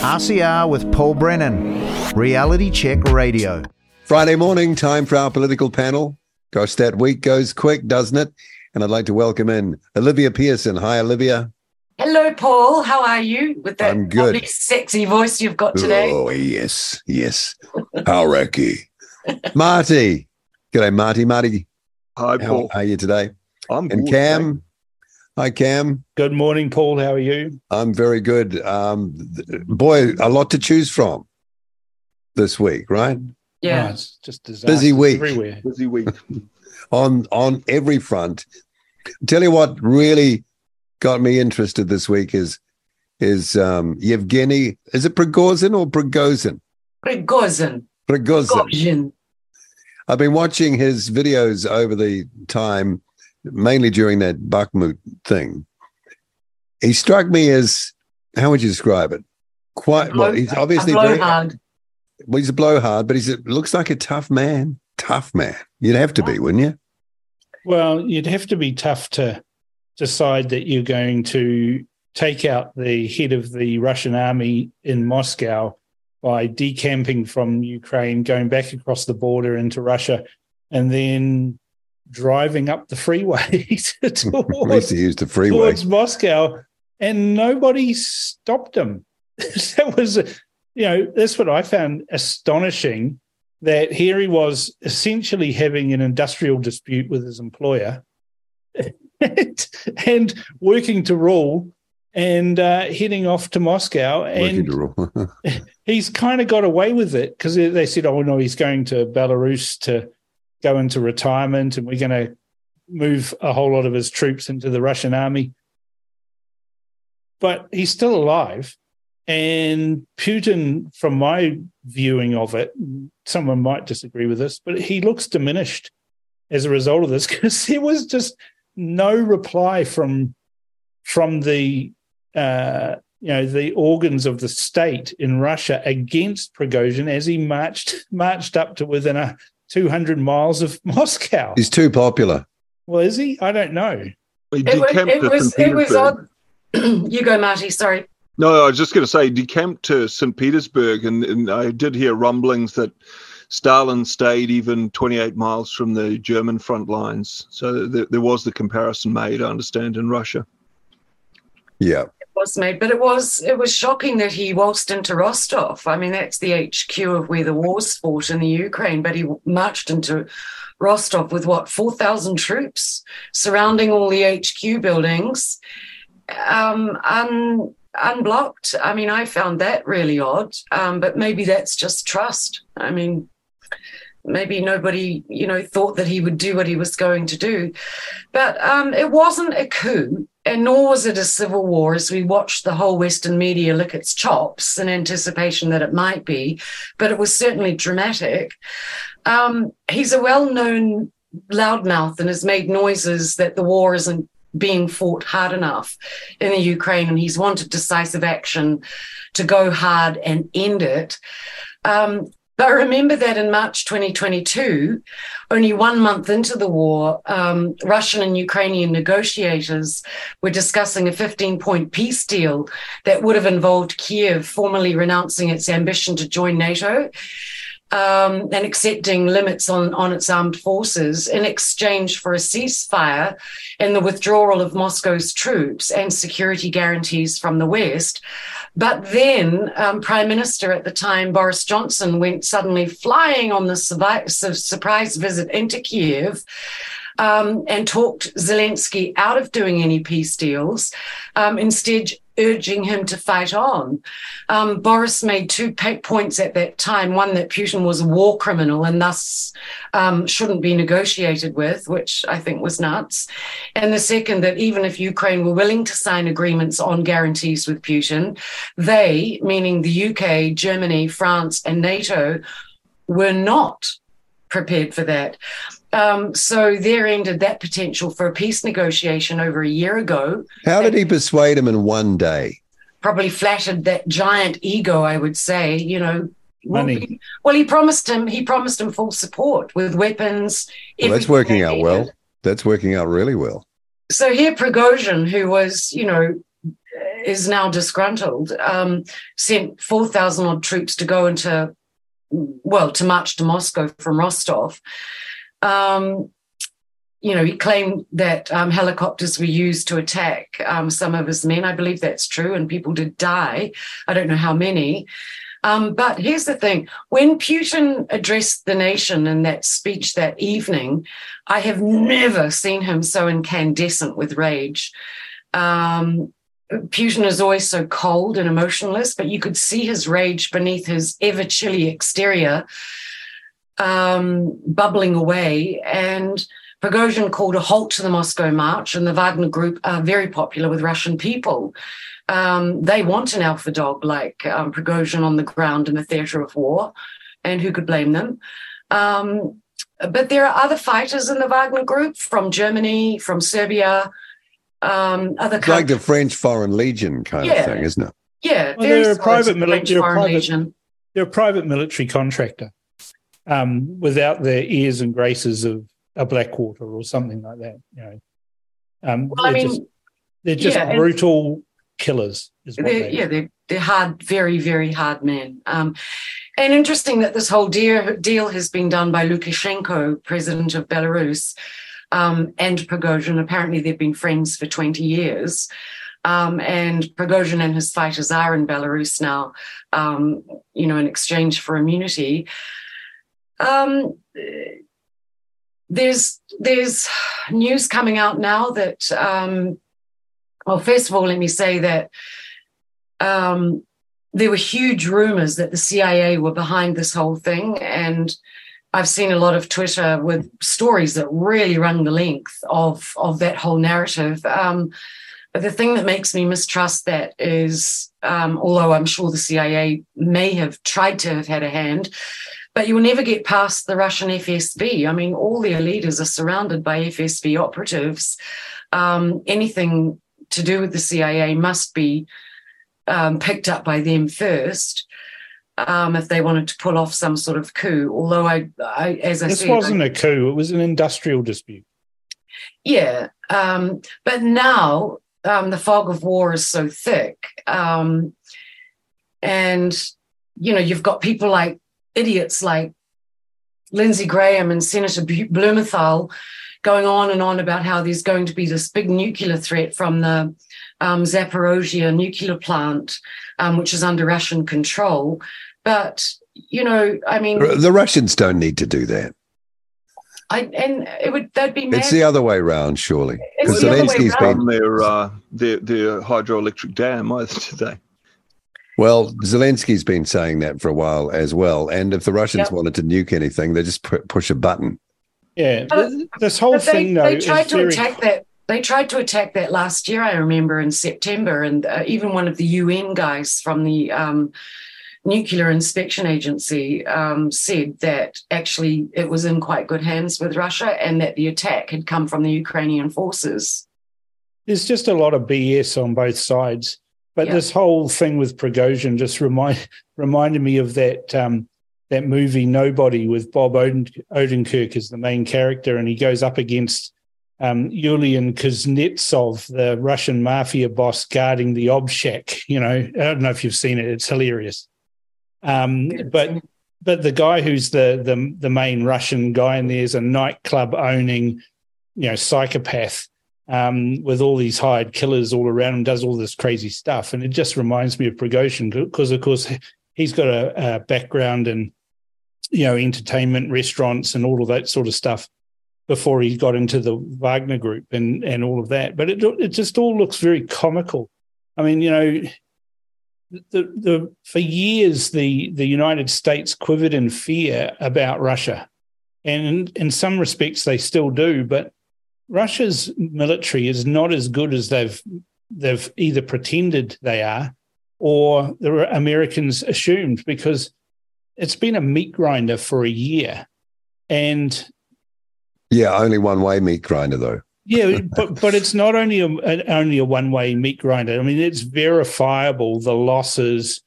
RCR with Paul Brennan, Reality Check Radio. Friday morning, time for our political panel. Gosh, that week goes quick, doesn't it? And I'd like to welcome in Olivia Pierson. Hi, Olivia. Hello, Paul. How are you with that I'm good. lovely, sexy voice you've got today? Oh, yes, yes. How Ricky. Marty. G'day, Marty. Marty, Hi, Paul. how are you today? I'm good. And good, Cam. Hi, Cam. Good morning, Paul. How are you? I'm very good. Um, boy, a lot to choose from this week, right? Yeah. Oh, it's just Busy week. everywhere. Busy week. on on every front. Tell you what really got me interested this week is is um Yevgeny. Is it Prigozhin or Prigozhin? Prigozhin. Prigozhin. Prigozhin. I've been watching his videos over the time, mainly during that Bakhmut thing. He struck me as how would you describe it? Quite well. He's obviously a very blowhard. well, he's a blowhard, but he looks like a tough man. Tough man. You'd have to be, wouldn't you? Well, you'd have to be tough to decide that you're going to take out the head of the Russian army in Moscow by decamping from Ukraine, going back across the border into Russia, and then driving up the freeway towards, he used the freeway. towards Moscow, and nobody stopped him. that was, you know, that's what I found astonishing. That here he was essentially having an industrial dispute with his employer, and, and working to rule, and uh, heading off to Moscow, Working and to rule. he's kind of got away with it because they said, "Oh no, he's going to Belarus to go into retirement, and we're going to move a whole lot of his troops into the Russian army." But he's still alive, and Putin, from my viewing of it, someone might disagree with this, but he looks diminished as a result of this because there was just no reply from from the uh, you know the organs of the state in Russia against Prigozhin as he marched marched up to within a 200 miles of Moscow. He's too popular. Well, is he? I don't know. He It, wa- decamped it was, it was Petersburg. odd. you go, Marty. Sorry. No, I was just going to say, decamped to St. Petersburg, and, and I did hear rumblings that Stalin stayed even 28 miles from the German front lines. So there, there was the comparison made, I understand, in Russia. Yeah. Was made, but it was it was shocking that he waltzed into Rostov. I mean, that's the HQ of where the war's fought in the Ukraine, but he marched into Rostov with what four thousand troops surrounding all the HQ buildings, um, un, unblocked. I mean, I found that really odd, um, but maybe that's just trust. I mean, maybe nobody, you know, thought that he would do what he was going to do, but um, it wasn't a coup and nor was it a civil war as we watched the whole Western media lick its chops in anticipation that it might be, but it was certainly dramatic. Um, he's a well known loudmouth and has made noises that the war isn't being fought hard enough in the Ukraine, and he's wanted decisive action to go hard and end it. Um, but remember that in March 2022, only one month into the war, um, Russian and Ukrainian negotiators were discussing a 15 point peace deal that would have involved Kiev formally renouncing its ambition to join NATO um, and accepting limits on, on its armed forces in exchange for a ceasefire and the withdrawal of Moscow's troops and security guarantees from the West. But then, um, Prime Minister at the time, Boris Johnson, went suddenly flying on the surprise visit into Kiev. Um, and talked Zelensky out of doing any peace deals, um, instead urging him to fight on. Um, Boris made two points at that time: one that Putin was a war criminal and thus um, shouldn't be negotiated with, which I think was nuts, and the second that even if Ukraine were willing to sign agreements on guarantees with Putin, they, meaning the UK, Germany, France, and NATO, were not prepared for that. Um, so there ended that potential for a peace negotiation over a year ago. How did he persuade him in one day? Probably flattered that giant ego, I would say. You know, Money. Well, he, well, he promised him. He promised him full support with weapons. Well, that's working out well. That's working out really well. So here, Prigozhin, who was, you know, is now disgruntled, um, sent 4,000 odd troops to go into, well, to march to Moscow from Rostov. Um, you know, he claimed that um, helicopters were used to attack um, some of his men. I believe that's true, and people did die. I don't know how many. Um, but here's the thing when Putin addressed the nation in that speech that evening, I have never seen him so incandescent with rage. Um, Putin is always so cold and emotionless, but you could see his rage beneath his ever chilly exterior um, bubbling away. And Prigozhin called a halt to the Moscow March, and the Wagner Group are very popular with Russian people. Um, they want an alpha dog like um, Prigozhin on the ground in the theatre of war, and who could blame them? Um, but there are other fighters in the Wagner Group from Germany, from Serbia, um, other it's like the French Foreign Legion kind Yeah. of thing, isn't it? Yeah, Well, very they're a similar private to the mili- French they're a Foreign private- Legion. They're a private military contractor um, without the ears and graces of a Blackwater or something like that. You know, um, Well, I they're mean, just, they're just yeah, brutal killers. Is what they're, they yeah, they're, they're hard, very, very hard men. Um, and interesting that this whole deal, deal has been done by Lukashenko, president of Belarus, um, and Prigozhin. Apparently, they've been friends for 20 years. Um, and Prigozhin and his fighters are in Belarus now, um, you know, in exchange for immunity. Um, there's there's news coming out now that um, well, first of all, let me say that um, there were huge rumors that the CIA were behind this whole thing. And I've seen a lot of Twitter with stories that really run the length of, of that whole narrative. Um, but the thing that makes me mistrust that is, um, although I'm sure the CIA may have tried to have had a hand, but you will never get past the Russian FSB. I mean, all their leaders are surrounded by FSB operatives. Um, anything to do with the CIA must be um, picked up by them first um, if they wanted to pull off some sort of coup. Although I, I as I This said, wasn't a coup; it was an industrial dispute. yeah, um, but now um, the fog of war is so thick, um, and you know you've got people like idiots like Lindsey Graham and Senator Blumenthal going on and on about how there's going to be this big nuclear threat from the um, Zaporizhzhia nuclear plant, um, which is under Russian control. But you know, I mean, The Russians don't need to do that. I and it would that'd be mad. It's the other way around, surely. Because the other way Zelensky's been on their uh, their their hydroelectric dam either today. Well. Zelensky's been saying that for a while as well. And if the Russians Yep. wanted to nuke anything, they just pu- push a button. Yeah, But- this whole But they, thing though they is tried to very attack that. They tried to attack that last year. I remember in September, and uh, even one of the UN guys from the um, Nuclear Inspection Agency um, said that actually it was in quite good hands with Russia, and that the attack had come from the Ukrainian forces. there's just a lot of BS on both sides. But Yeah. this whole thing with Prigozhin just remind reminded me of that um, that movie Nobody with Bob Oden, Odenkirk as the main character, and he goes up against um, Yulian Kuznetsov, the Russian mafia boss guarding the Obshak. You know, I don't know if you've seen it; it's hilarious. Um, but but the guy who's the the the main Russian guy in there is a nightclub owning, you know, psychopath um, with all these hired killers all around him, does all this crazy stuff, and it just reminds me of Prigozhin because, of course, he's got a, a background in you know entertainment, restaurants, and all of that sort of stuff before he got into the Wagner group and and all of that. But it it just all looks very comical. I mean, you know, the the for years the the United States quivered in fear about Russia, and in, in some respects they still do. But Russia's military is not as good as they've they've either pretended they are, or the Americans assumed because it's been a meat grinder for a year, and Yeah, only one way meat grinder though. yeah, but but it's not only a, only a one way meat grinder. I mean, it's verifiable the losses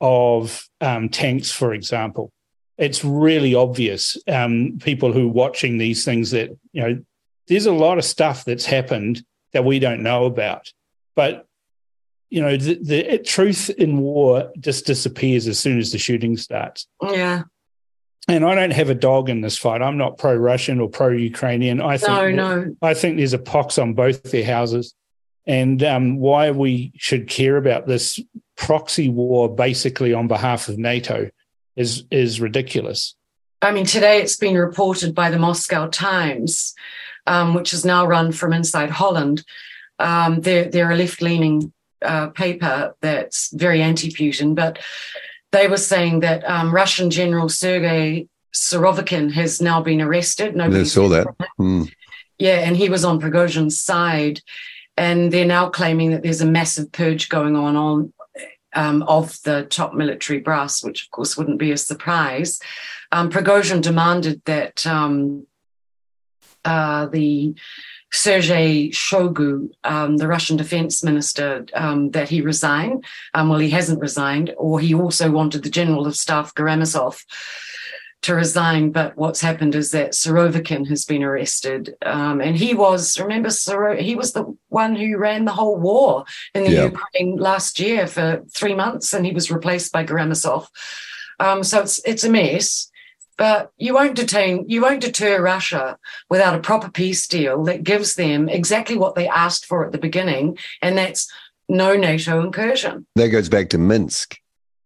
of um, tanks, for example. It's really obvious. Um, people who are watching these things that you know, there's a lot of stuff that's happened that we don't know about. But you know, the, the truth in war just disappears as soon as the shooting starts. Yeah. And I don't have a dog in this fight. I'm not pro-Russian or pro-Ukrainian. I think No, no. I think there's a pox on both their houses. And um, why we should care about this proxy war basically on behalf of NATO is is ridiculous. I mean, today it's been reported by the Moscow Times, um, which is now run from inside Holland. Um, they're, they're a left leaning uh, paper that's very anti Putin, but they were saying that um, Russian General Sergei Surovikin has now been arrested. Nobody saw that. Hmm. Yeah, and he was on Prigozhin's side, and they're now claiming that there's a massive purge going on on um, of the top military brass, which of course wouldn't be a surprise. Um, Prigozhin demanded that um, uh, the Sergei Shoigu, um, the Russian defense minister, um, that he resign. Um, well, he hasn't resigned, or he also wanted the general of staff Gerasimov to resign. But what's happened is that Surovikin has been arrested, um, and he was remember Soro- he was the one who ran the whole war in the Yeah. Ukraine last year for three months, and he was replaced by Gerasimov. Um, so it's it's a mess. But you won't detain, you won't deter Russia without a proper peace deal that gives them exactly what they asked for at the beginning, and that's no NATO incursion. That goes back to Minsk.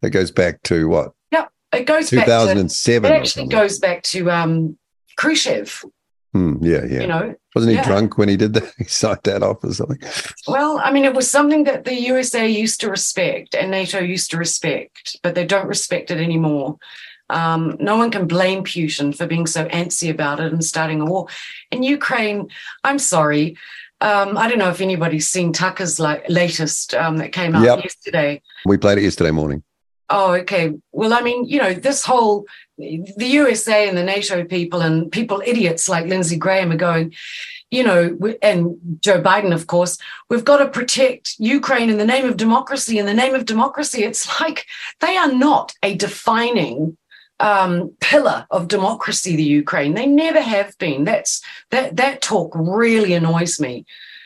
That goes back to what? Yeah, it goes back to 2007. it actually goes back to um, Khrushchev. Hmm, yeah, yeah. You know, Wasn't he yeah. drunk when he did that? He signed that off or something. well, I mean, it was something that the USA used to respect and NATO used to respect, but they don't respect it anymore. Um, no one can blame Putin for being so antsy about it and starting a war. In Ukraine, I'm sorry. Um, I don't know if anybody's seen Tucker's like latest um, that came out Yep. yesterday. We played it yesterday morning. Oh, okay. Well, I mean, you know, this whole the USA and the NATO people and people idiots like Lindsey Graham are going, you know, and Joe Biden, of course, we've got to protect Ukraine in the name of democracy. In the name of democracy, it's like they are not a defining um, pillar of democracy. The Ukraine, they never have been. That's that that talk really annoys me.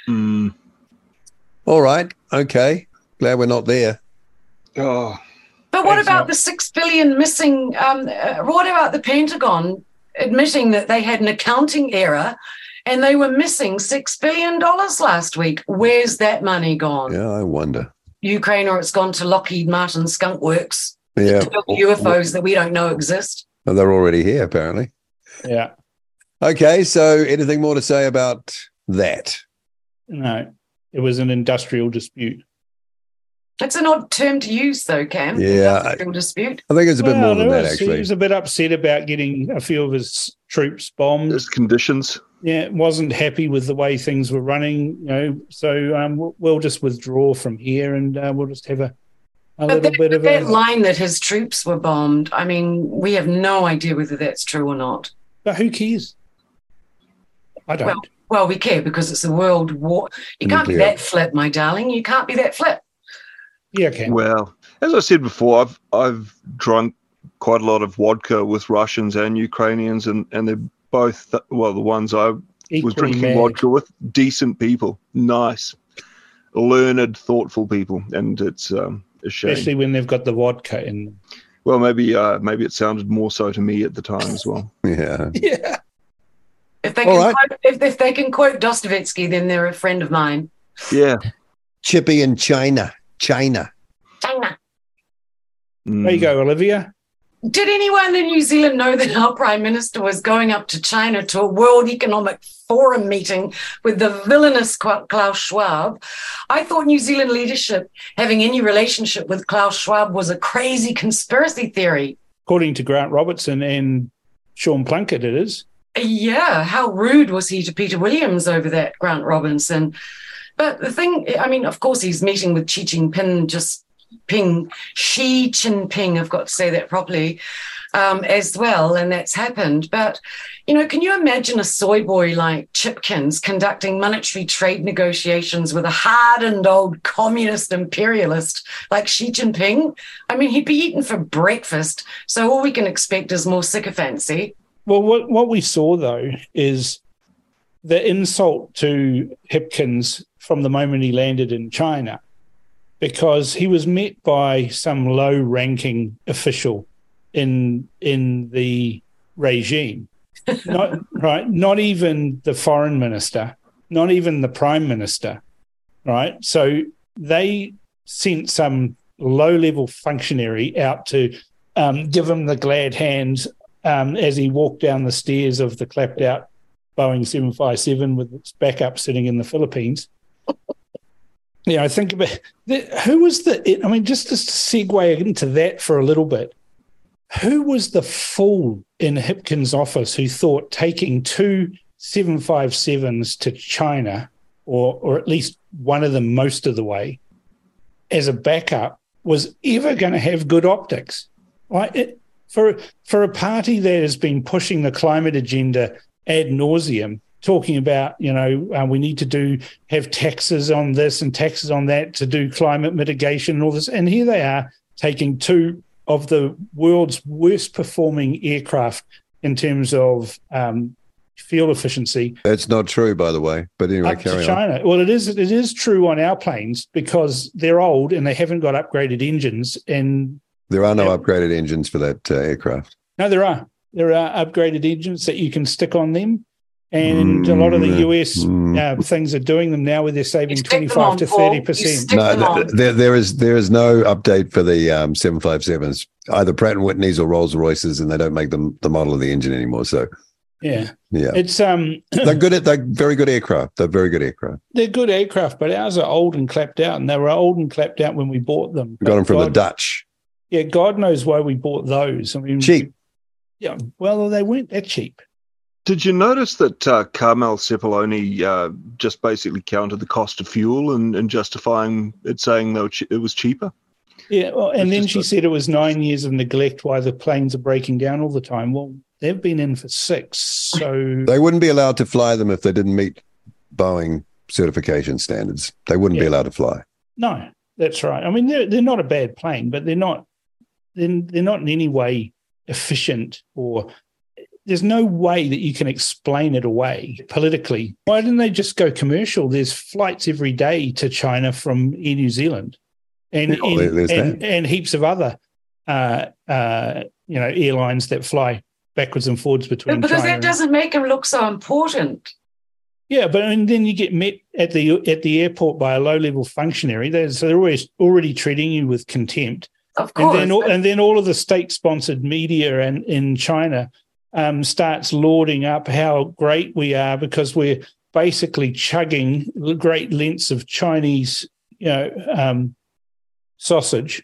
Mm. All right. Okay. Glad we're not there. Oh, But what about Mark. the six billion missing? Um, uh, what about the Pentagon admitting that they had an accounting error and they were missing six billion dollars last week? Where's that money gone? Yeah, I wonder. Ukraine, or it's gone to Lockheed Martin Skunk Works, Yeah. to build UFOs that we don't know exist. Well, they're already here, apparently. Yeah. Okay. So, anything more to say about that? No. It was an industrial dispute. It's an odd term to use, though, Cam. Yeah, I- Industrial dispute. I think it's a bit Well, more than there that, was- He was a bit upset about getting a few of his troops bombed. His conditions. yeah, wasn't happy with the way things were running, you know. So um, we'll, we'll just withdraw from here, and uh, we'll just have a a But little that, bit of that a. line that his troops were bombed, I mean, we have no idea whether that's true or not. But who cares? I don't. Well, Well, we care because it's a world war. You can't be that flip, my darling. You can't be that flip. yeah, okay. Well, as I said before, I've I've drunk quite a lot of vodka with Russians and Ukrainians, and and they're both well the ones I was drinking mad. vodka with decent people, nice, learned, thoughtful people, and it's um, a shame. Especially when they've got the vodka in them. Well, maybe uh, maybe it sounded more so to me at the time as well. Yeah. Yeah. If they All can right. quote, if, if they can quote Dostoevsky, then they're a friend of mine. Yeah. Chippy in China. China. China. Mm. There you go, Olivia. Did anyone in New Zealand know that our Prime Minister was going up to China to a World Economic Forum meeting with the villainous Klaus Schwab? I thought New Zealand leadership having any relationship with Klaus Schwab was a crazy conspiracy theory. According to Grant Robertson and Sean Plunket, it is. Yeah, how rude was he to Peter Williams over that, Grant Robinson? But the thing, I mean, of course, he's meeting with Xi Jinping, just Ping, Xi Jinping, I've got to say that properly, um, as well, and that's happened. But, you know, can you imagine a soy boy like Chipkins conducting monetary trade negotiations with a hardened old communist imperialist like Xi Jinping? I mean, he'd be eaten for breakfast, so all we can expect is more sycophancy. Well, what, what we saw, though, is the insult to Hipkins from the moment he landed in China because he was met by some low-ranking official in in the regime. not right, not even the foreign minister, not even the prime minister, right? So they sent some low-level functionary out to um, give him the glad hand um, as he walked down the stairs of the clapped-out Boeing 757 with its backup sitting in the Philippines. Yeah, I think about who was the. I mean, just to segue into that for a little bit, who was the fool in Hipkins' office who thought taking two 757s to China, or or at least one of them most of the way, as a backup was ever going to have good optics? Like it, for for a party that has been pushing the climate agenda ad nauseum, talking about you know uh, we need to do have taxes on this and taxes on that to do climate mitigation and all this, and here they are taking two of the world's worst performing aircraft in terms of um, fuel efficiency. That's not true, by the way. But anyway, carry China. on. Well, it is. It is true on our planes because they're old and they haven't got upgraded engines. And There are no upgraded engines for that uh, aircraft. no, there are there are upgraded engines that you can stick on them, and a lot of the Mm, US mm. uh, things are doing them now, where they're saving You stick twenty them five on, to thirty percent. No, th- there, there is there is no update for the um, 757s, either Pratt and Whitney's or Rolls Royces, and they don't make them the model of the engine anymore. So Yeah, yeah, it's um they're good at they're very good aircraft. They're very good aircraft. they're good aircraft, but ours are old and clapped out, and they were old and clapped out when we bought them. We got them from the Dutch, Yeah, God knows why we bought those. I mean, cheap. Yeah, well, they weren't that cheap. Did you notice that uh, Carmel Sepuloni uh, just basically counted the cost of fuel and, and justifying it, saying they were che- it was cheaper? Yeah, well, and then she a- said it was nine years of neglect why the planes are breaking down all the time. Well, they've been in for six, so They wouldn't be allowed to fly them if they didn't meet Boeing certification standards. They wouldn't be allowed to fly. no, that's right. I mean, they're they're not a bad plane, but they're not they're, they're not in any way efficient or there's no way that you can explain it away politically. Why didn't they just go commercial? There's flights every day to China from Air New Zealand, and Yeah, well, and, and, and heaps of other uh, uh, you know airlines that fly backwards and forwards between because China. that and- doesn't make them look so important. yeah, but and then you get met at the at the airport by a low level functionary. They're, so they're always already treating you with contempt. Of And course. then, all, and then all of the state sponsored media and in China um, starts lauding up how great we are because we're basically chugging great lengths of Chinese, you know, um, sausage,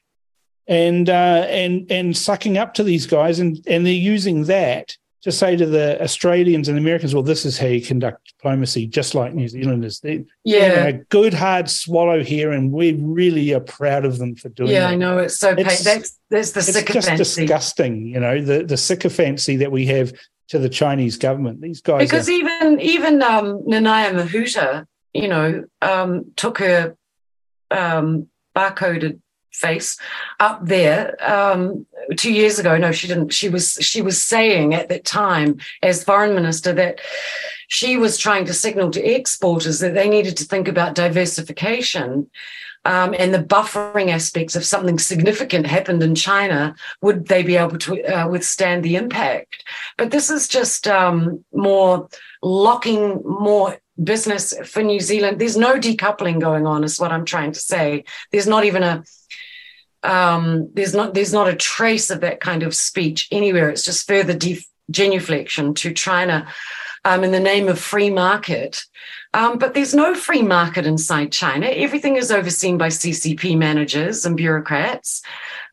and uh, and and sucking up to these guys, and and they're using that to say to the Australians and Americans, well, this is how you conduct diplomacy, just like New Zealanders. They're yeah. a good hard swallow here, and we really are proud of them for doing it. Yeah, that I know. It's so. It's- That's that's the it's just disgusting, you know, the the sycophancy that we have to the Chinese government. These guys Because are, even even um, Nanaia Mahuta, you know, um, took her um, barcoded face up there um, two years ago. No, she didn't. She was she was saying at that time as foreign minister that she was trying to signal to exporters that they needed to think about diversification. Um, and the buffering aspects of something significant happened in China, would they be able to uh, withstand the impact? But this is just um, more locking more business for New Zealand. There's no decoupling going on, is what I'm trying to say. There's not even a um, there's not there's not a trace of that kind of speech anywhere. It's just further def- genuflection to China um, in the name of free market. Um, but there's no free market inside China. Everything is overseen by CCP managers and bureaucrats.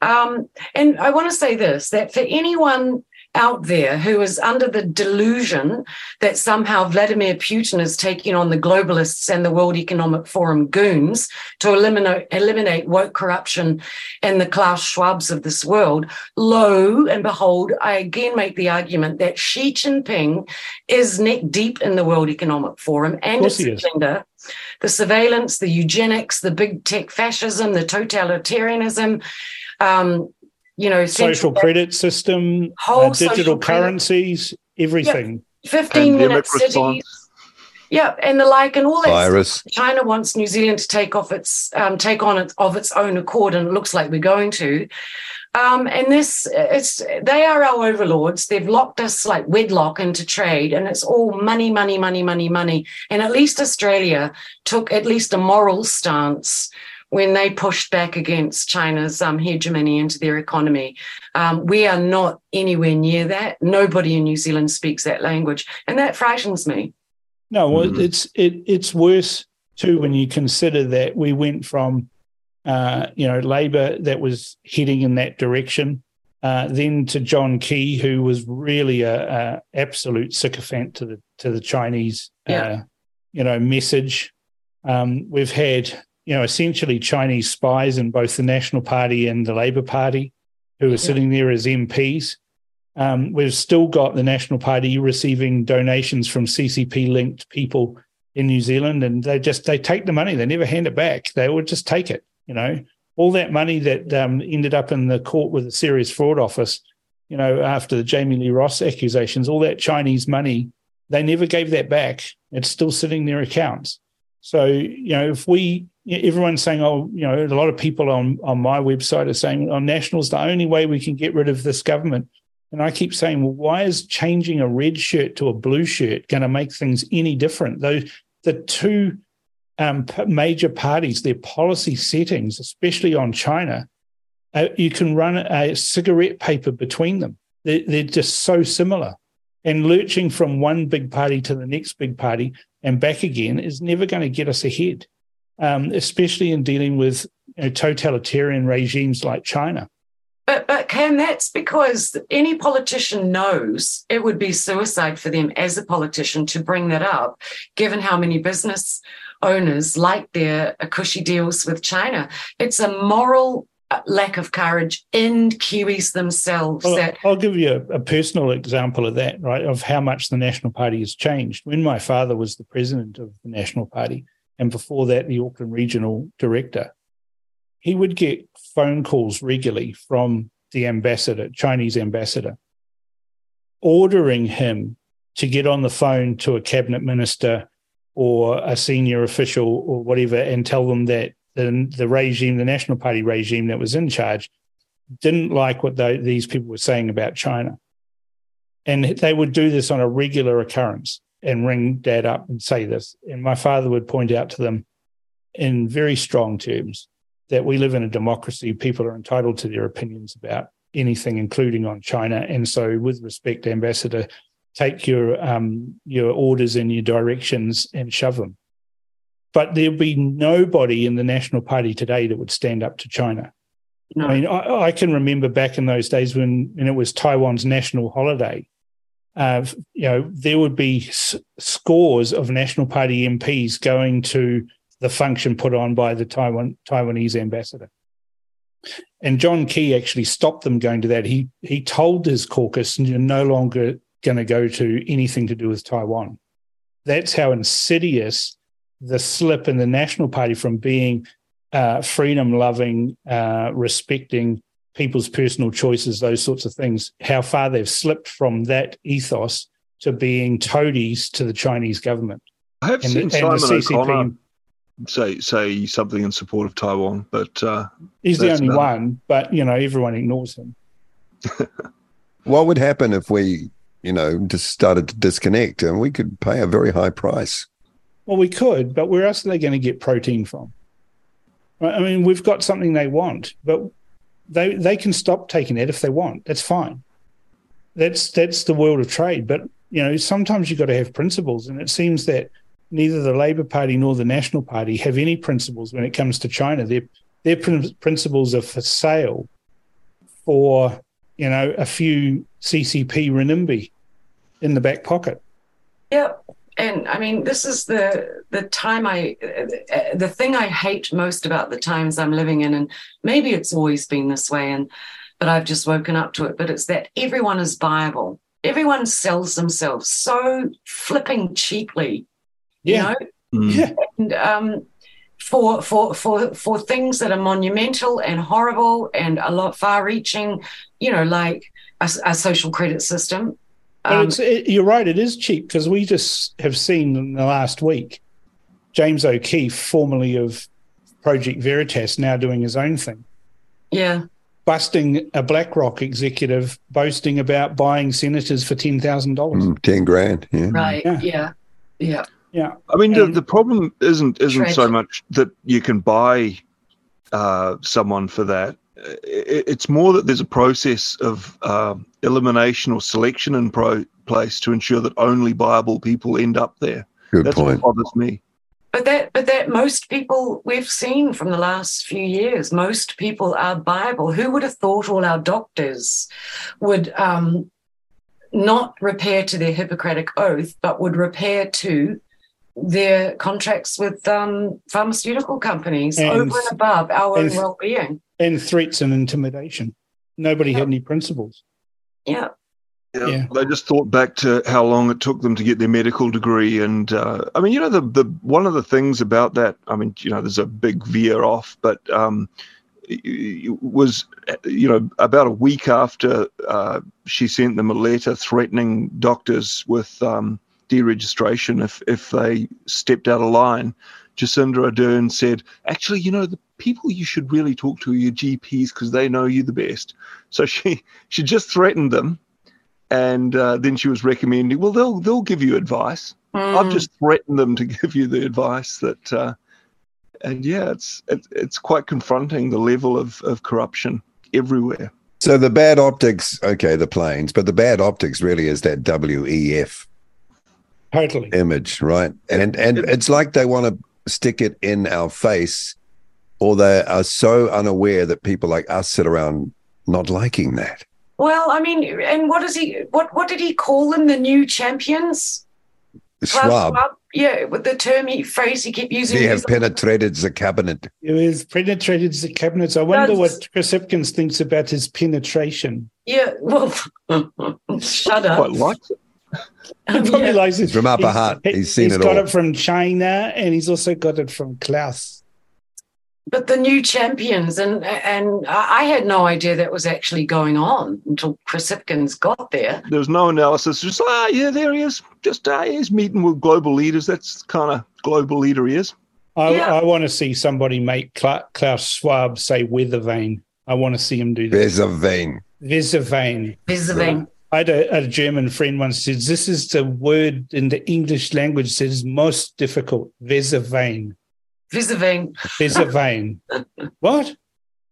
Um, and I want to say this that for anyone out there who is under the delusion that somehow Vladimir Putin is taking on the globalists and the World Economic Forum goons to eliminate, eliminate woke corruption and the Klaus Schwabs of this world, lo and behold, I again make the argument that Xi Jinping is neck deep in the World Economic Forum and its agenda. The surveillance, the eugenics, the big tech fascism, the totalitarianism, um, you know, social central- credit system, Whole uh, digital social credit- currencies, everything. 15 minute cities. response. Yeah, and the like, and all that. Virus. stuff. China wants New Zealand to take off its um, take on it of its own accord, and it looks like we're going to. Um, and this, it's they are our overlords. They've locked us like wedlock into trade, and it's all money, money, money, money, money. And at least Australia took at least a moral stance when they pushed back against China's um, hegemony into their economy. Um, we are not anywhere near that. Nobody in New Zealand speaks that language, and that frightens me. No, well, Mhm. it's it it's worse too when you consider that we went from uh, you know Labor that was heading in that direction, uh, then to John Key, who was really a, a absolute sycophant to the to the Chinese Yeah. uh, you know message. Um, we've had you know essentially Chinese spies in both the National Party and the Labor Party, who are sitting there as MPs. Um, we've still got the National Party receiving donations from CCP linked people in New Zealand, and they just they take the money. They never hand it back. They would just take it. You know, all that money that um, ended up in the court with the Serious Fraud Office. You know, after the Jami-Lee Ross accusations, all that Chinese money, they never gave that back. It's still sitting in their accounts. So you know, if we everyone's saying, oh, you know, a lot of people on on my website are saying, oh, national's the only way we can get rid of this government. And I keep saying, well, why is changing a red shirt to a blue shirt going to make things any different? Those the two um, major parties, their policy settings, especially on China, uh, you can run a cigarette paper between them. They're, they're just so similar. And lurching from one big party to the next big party and back again is never going to get us ahead, um, especially in dealing with you know, totalitarian regimes like China. But but Cam, that's because any politician knows it would be suicide for them as a politician to bring that up, given how many business owners like their cushy deals with China. It's a moral uh, lack of courage in Kiwis themselves Well, that I'll give you a, a personal example of that, right? Of how much the National Party has changed. When my father was the president of the National Party, and before that, the Auckland Regional Director, he would get phone calls regularly from the ambassador, Chinese ambassador, ordering him to get on the phone to a cabinet minister or a senior official or whatever and tell them that the, the regime, the National Party regime that was in charge, didn't like what these people were saying about China. And they would do this on a regular occurrence and ring dad up and say this. And my father would point out to them in very strong terms that we live in a democracy. People are entitled to their opinions about anything, including on China. And so, with respect, Ambassador, take your um, your orders and your directions and shove them. But there'll be nobody in the National Party today that would stand up to China. no, I mean, I, I can remember back in those days when, when it was Taiwan's national holiday. Uh, you know, there would be s- scores of National Party MPs going to the function put on by the Taiwan Taiwanese ambassador. And John Key actually stopped them going to that. He he told his caucus, "You're no longer going to go to anything to do with Taiwan." That's how insidious the slip in the National Party from being uh, freedom loving, uh, respecting people's personal choices, those sorts of things, how far they've slipped from that ethos to being toadies to the Chinese government. I have And, seen the, and Simon CCP, O'Connor say say something in support of Taiwan, but uh, he's the only about one, but you know, everyone ignores him. What would happen if we, you know, just started to disconnect and we could pay a very high price? Well, we could, but where else are they going to get protein from? I mean, we've got something they want, but they they can stop taking it if they want. That's fine. That's that's the world of trade. But you know, sometimes you've got to have principles, and it seems that neither the Labor Party nor the National Party have any principles when it comes to China. Their their prin- principles are for sale for you know a few CCP renminbi in the back pocket. Yep. And I mean, this is the the time I uh, the thing I hate most about the times I'm living in, and maybe it's always been this way, and but I've just woken up to it. But it's that everyone is viable. Everyone sells themselves so flipping cheaply. Yeah, You know, mm, yeah. and, um, for for for for things that are monumental and horrible and a lot far-reaching, you know, like a, a social credit system. But Um, it's, it, you're right, it is cheap because we just have seen in the last week James O'Keefe, formerly of Project Veritas, now doing his own thing, yeah. busting a BlackRock executive boasting about buying senators for $10,000. Mm, 10 grand. Yeah. Right. Yeah. Yeah. Yeah. Yeah. I mean, the, the problem isn't isn't so much that you can buy uh, someone for that. It, it's more that there's a process of uh, elimination or selection in pro- place to ensure that only viable people end up there. Good That's point. what bothers me. But that, but that most people we've seen from the last few years, most people are Bible. Who would have thought all our doctors would um, not repair to their Hippocratic oath, but would repair to their contracts with um, pharmaceutical companies And- over and above our own and- well-being? And threats and intimidation. Nobody had any principles. Yeah, Yeah. They just thought back to how long it took them to get their medical degree, and uh, I mean, you know, the the one of the things about that, I mean, you know, there's a big veer off, but um, it- it was you know about a week after uh, she sent them a letter threatening doctors with um, deregistration if if they stepped out of line. Jacinda Ardern said, actually, you know, the people you should really talk to are your GPs because they know you the best. So she she just threatened them and uh, then she was recommending, well, they'll they'll give you advice. I've Mm. just threatened them to give you the advice that, uh, and yeah, it's it, it's quite confronting the level of of corruption everywhere. So the bad optics, okay, the planes, but the bad optics really is that WEF Totally. image, right? And and it's like they want to stick it in our face, or they are so unaware that people like us sit around not liking that. Well, I mean, and what is he? What what did he call them? The new champions? Klaus Schwab, Schwab? Yeah, with the term he phrase he kept using. they have penetrated the cabinet. It was penetrated the cabinets. I wonder That's- what Chris Hipkins thinks about his penetration. Yeah, well, shut up. Quite likes it. He probably Yeah. likes it From Upper Hutt. He's seen it all. He's got it from China and he's also got it from Klaus. But the new champions, and and I I had no idea that was actually going on until Chris Hipkins got there. There was no analysis. Just ah, yeah, there he is. Just ah, he's meeting with global leaders. That's the kind of global leader he is. I, Yeah. I want to see somebody make Cla- Klaus Schwab say weather vane. I want to see him do that. There's a vein. Weather vane. Visiting. I had a, a German friend once said, This is the word in the English language that is most difficult. Weather vane. Visiting. Weather vane. what?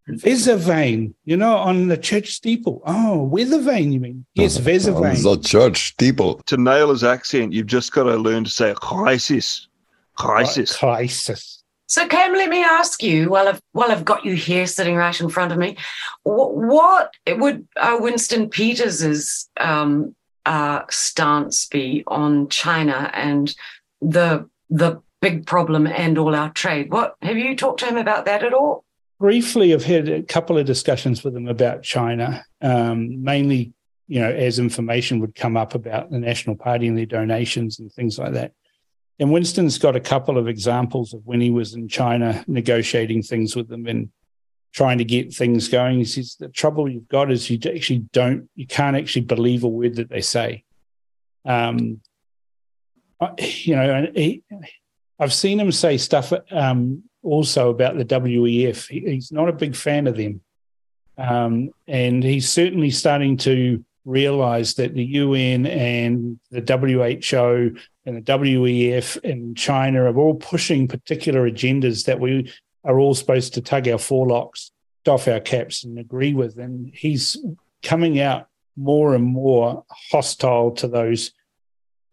Weather vane. You know, on the church steeple. Oh, weather vane, you mean? Yes, weather vane. the church steeple. To nail his accent, you've just got to learn to say crisis, crisis. Crisis. So, Cam, let me ask you, while I've while I've got you here sitting right in front of me, what, what would uh, Winston Peters's um, uh, stance be on China and the the big problem and all our trade? What have you talked to him about that at all? briefly i've had a couple of discussions with him about china um, mainly you know as information would come up about the national party and their donations and things like that and winston's got a couple of examples of when he was in china negotiating things with them and trying to get things going he says the trouble you've got is you actually don't you can't actually believe a word that they say um, you know he, i've seen him say stuff um, also about the WEF. He, he's not a big fan of them. Um, and he's certainly starting to realize that the UN and the WHO and the WEF and China are all pushing particular agendas that we are all supposed to tug our forelocks, doff our caps, and agree with. And he's coming out more and more hostile to those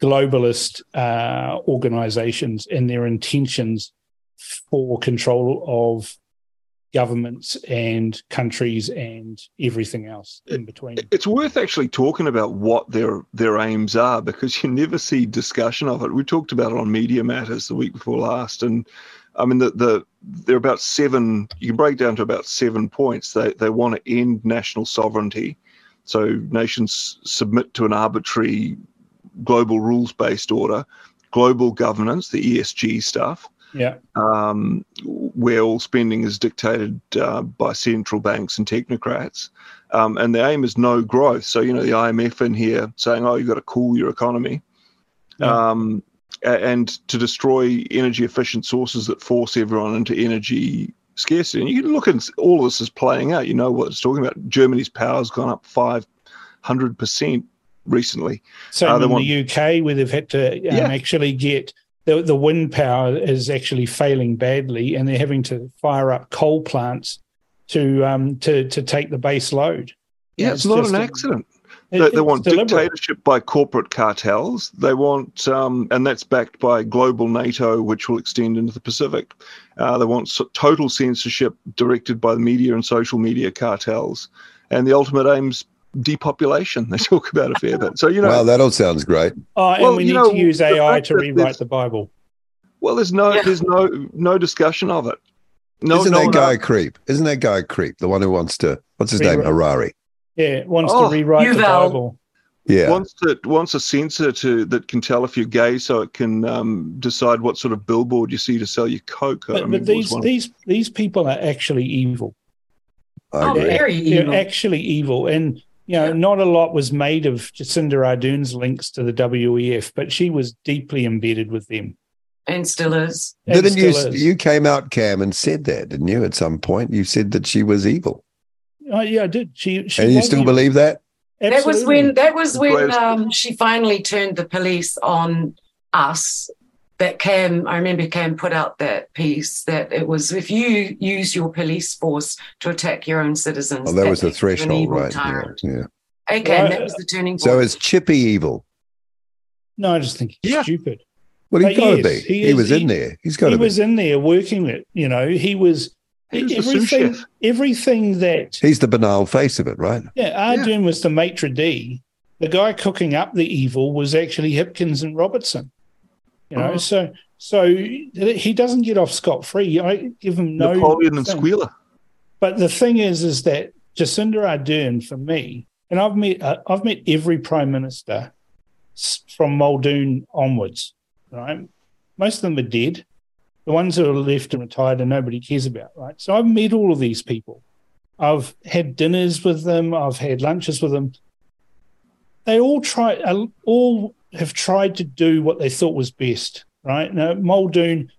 globalist uh, organizations and their intentions for control of governments and countries and everything else in between. It's worth actually talking about what their their aims are because you never see discussion of it. We talked about it on Media Matters the week before last, and I mean the the there are about seven. You can break down to about seven points. They they want to end national sovereignty, so nations submit to an arbitrary global rules based order, global governance, the ESG stuff, Yeah. um, where all spending is dictated uh, by central banks and technocrats. Um, and the aim is no growth. So, you know, the IMF in here saying, oh, you've got to cool your economy. Yeah. Um, and to destroy energy efficient sources that force everyone into energy scarcity. And you can look at all of this is playing out. You know what it's talking about. Germany's power's gone up 500% recently. So Uh, in want- the UK, where they've had to um, Yeah. actually get the, the wind power is actually failing badly, and they're having to fire up coal plants to um, to to take the base load. Yeah, it's, not an accident. it- They, they want deliberate. dictatorship by corporate cartels. They want, um, and that's backed by global NATO, which will extend into the Pacific. Uh, they want total censorship directed by the media and social media cartels. And the ultimate aim's depopulation. They talk about a fair bit. So, you know, well, that all sounds great. Oh, and Well, we need know, to use AI to rewrite there's- the Bible. well, there's no, Yeah. there's no, no discussion of it. No, Isn't no that guy a creep? Isn't that guy a creep? The one who wants to, what's his name? Rewrite. Harari. Yeah, wants Oh, to rewrite the Yuval. Bible. Yeah. wants to wants a sensor to that can tell if you're gay, so it can um, decide what sort of billboard you see to sell your coke. I But, but these these these people are actually evil. I Oh, agree. very They're actually evil, and you know, not a lot was made of Jacinda Ardern's links to the WEF, but she was deeply embedded with them. and still is. and Didn't you? is. You came out, Cam, and said that, didn't you? At some point, you said that she was evil, Oh, yeah, I did. She, she and you still evil. believe that? That was when that was when um, she finally turned the police on us. That Cam, I remember Cam put out that piece that it was if you use your police force to attack your own citizens. Oh, that was the makes you threshold, right? Yeah, yeah. Okay, Well, that was the turning point. So it's Chippy evil. No, I just think he's Yeah. stupid. Well, he's got to yes, be. he He, is- was he- in there. He's got He to be. was in there working it. You know, he was, He was the sous everything. chef. Everything that He's the banal face of it, right? yeah, Ardern was the maitre d. The guy cooking up the evil was actually Hipkins and Robertson. You know, Oh. so so he doesn't get off scot free. I give him no Napoleon and. Squealer. But the thing is, is that Jacinda Ardern, for me, and I've met, uh, I've met every prime minister from Muldoon onwards. Right, most of them are dead. The ones that are left and retired, and nobody cares about. Right, so I've met all of these people. I've had dinners with them. I've had lunches with them. They all try, uh, all have tried to do what they thought was best. Right now, Muldoon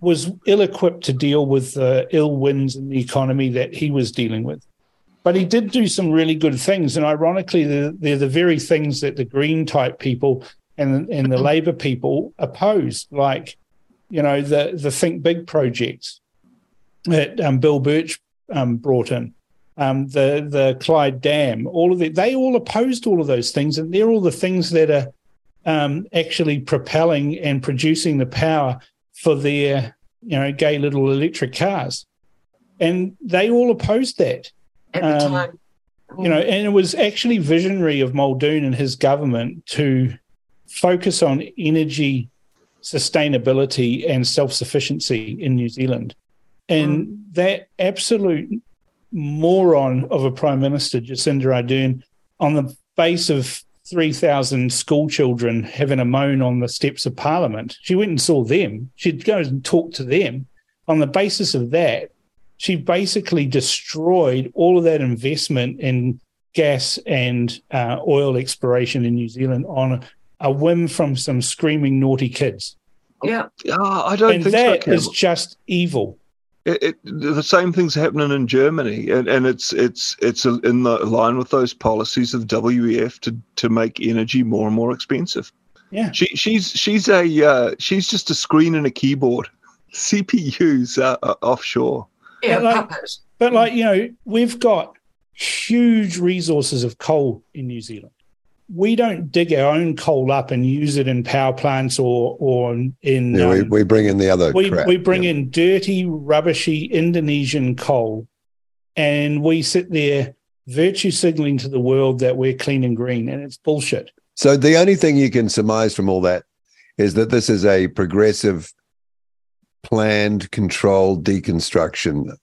was ill equipped to deal with the ill winds in the economy that he was dealing with. But he did do some really good things. And ironically, they're, they're the very things that the green type people and, and the labor people opposed, like, you know, the, the Think Big projects that um, Bill Birch um, brought in, um, the, the Clyde Dam, all of that. They all opposed all of those things. And they're all the things that are um, actually propelling and producing the power for their you know gay little electric cars. And they all opposed that. At the um, time. you know and it was actually visionary of muldoon and his government to focus on energy sustainability and self-sufficiency in new zealand. And that absolute moron of a prime minister jacinda ardern on the base of 3,000 school children having a moan on the steps of Parliament. She went and saw them. She'd go and talk to them. On the basis of that, she basically destroyed all of that investment in gas and uh, oil exploration in New Zealand on a, whim from some screaming naughty kids. Yeah, Ah, I don't and think that so. is just evil. It, it, the same thing's happening in Germany, and, and it's it's it's in the line with those policies of WEF to to make energy more and more expensive. Yeah. She she's she's a uh, she's just a screen and a keyboard. CPUs uh, are offshore. yeah, But like- But like, you know, we've got huge resources of coal in New Zealand. We don't dig our own coal up and use it in power plants or or in Yeah, we, um, we bring in the other we, crap. we bring yeah. in dirty, rubbishy Indonesian coal, and we sit there virtue signaling to the world that we're clean and green, and it's bullshit. So the only thing you can surmise from all that is that this is a progressive, planned, controlled deconstruction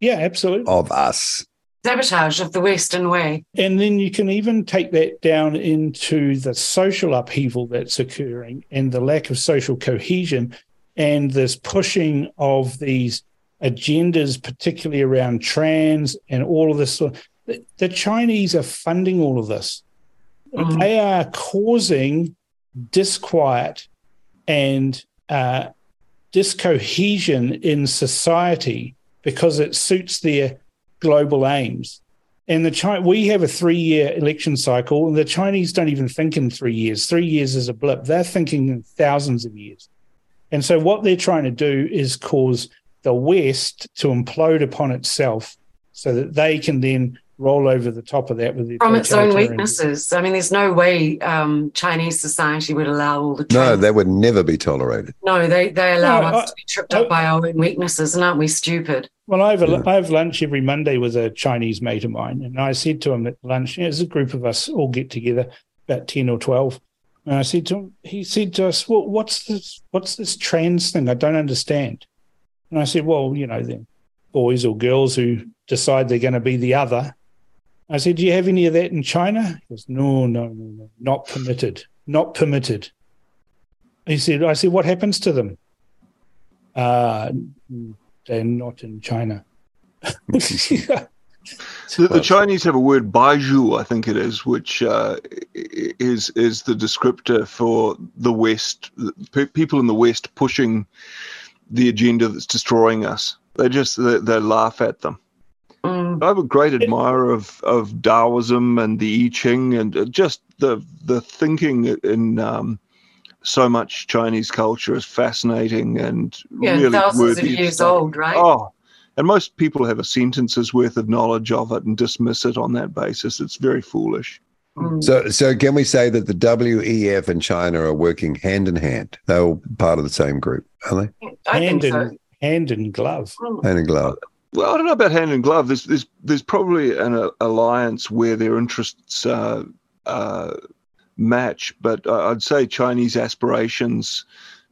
Yeah, absolutely. of us. Sabotage of the Western way. And then you can even take that down into the social upheaval that's occurring and the lack of social cohesion. and this pushing of these agendas, particularly around trans and all of this. The, the Chinese are funding all of this. Mhm. They are causing disquiet and uh, discohesion in society because it suits their global aims. And the Chi- we have a three-year election cycle, and the Chinese don't even think in three years. Three years is a blip. They're thinking in thousands of years. And so, what they're trying to do is cause the West to implode upon itself, so that they can then roll over the top of that with their From its own weaknesses. I mean, there's no way um, Chinese society would allow all the No, trans- that would never be tolerated. no, they they allow No, us I- to be tripped I- up by our own weaknesses, and aren't we stupid? Well, I have, a, Yeah. I have lunch every Monday with a Chinese mate of mine, and I said to him at lunch, you know, there's a group of us all get together, about ten or twelve, and I said to him, he said to us, "Well, what's this? What's this trans thing? I don't understand." And I said, "Well, you know, the boys or girls who decide they're going to be the other." I said, "Do you have any of that in China?" He goes, "No, no, no, no, not permitted, not permitted." He said, "I said, what happens to them?" Uh, they're not in China. The, the Chinese have a word baizuo, I think it is, which uh, is is the descriptor for the West, pe- people in the West pushing the agenda that's destroying us. They just they, they laugh at them. Mm. I'm a great admirer of, of Taoism and the I Ching and uh, just the the thinking in um, so much Chinese culture is fascinating and Yeah, really thousands of years study. old, right? Oh, and most people have a sentence's worth of knowledge of it and dismiss it on that basis. It's very foolish. Mm. So, so can we say that the WEF and China are working hand in hand? They're all part of the same group, are they? I hand think so. in hand in glove. Mm. Hand in glove. Well, I don't know about hand in glove. There's there's there's probably an uh, alliance where their interests uh, uh, match, but I- I'd say Chinese aspirations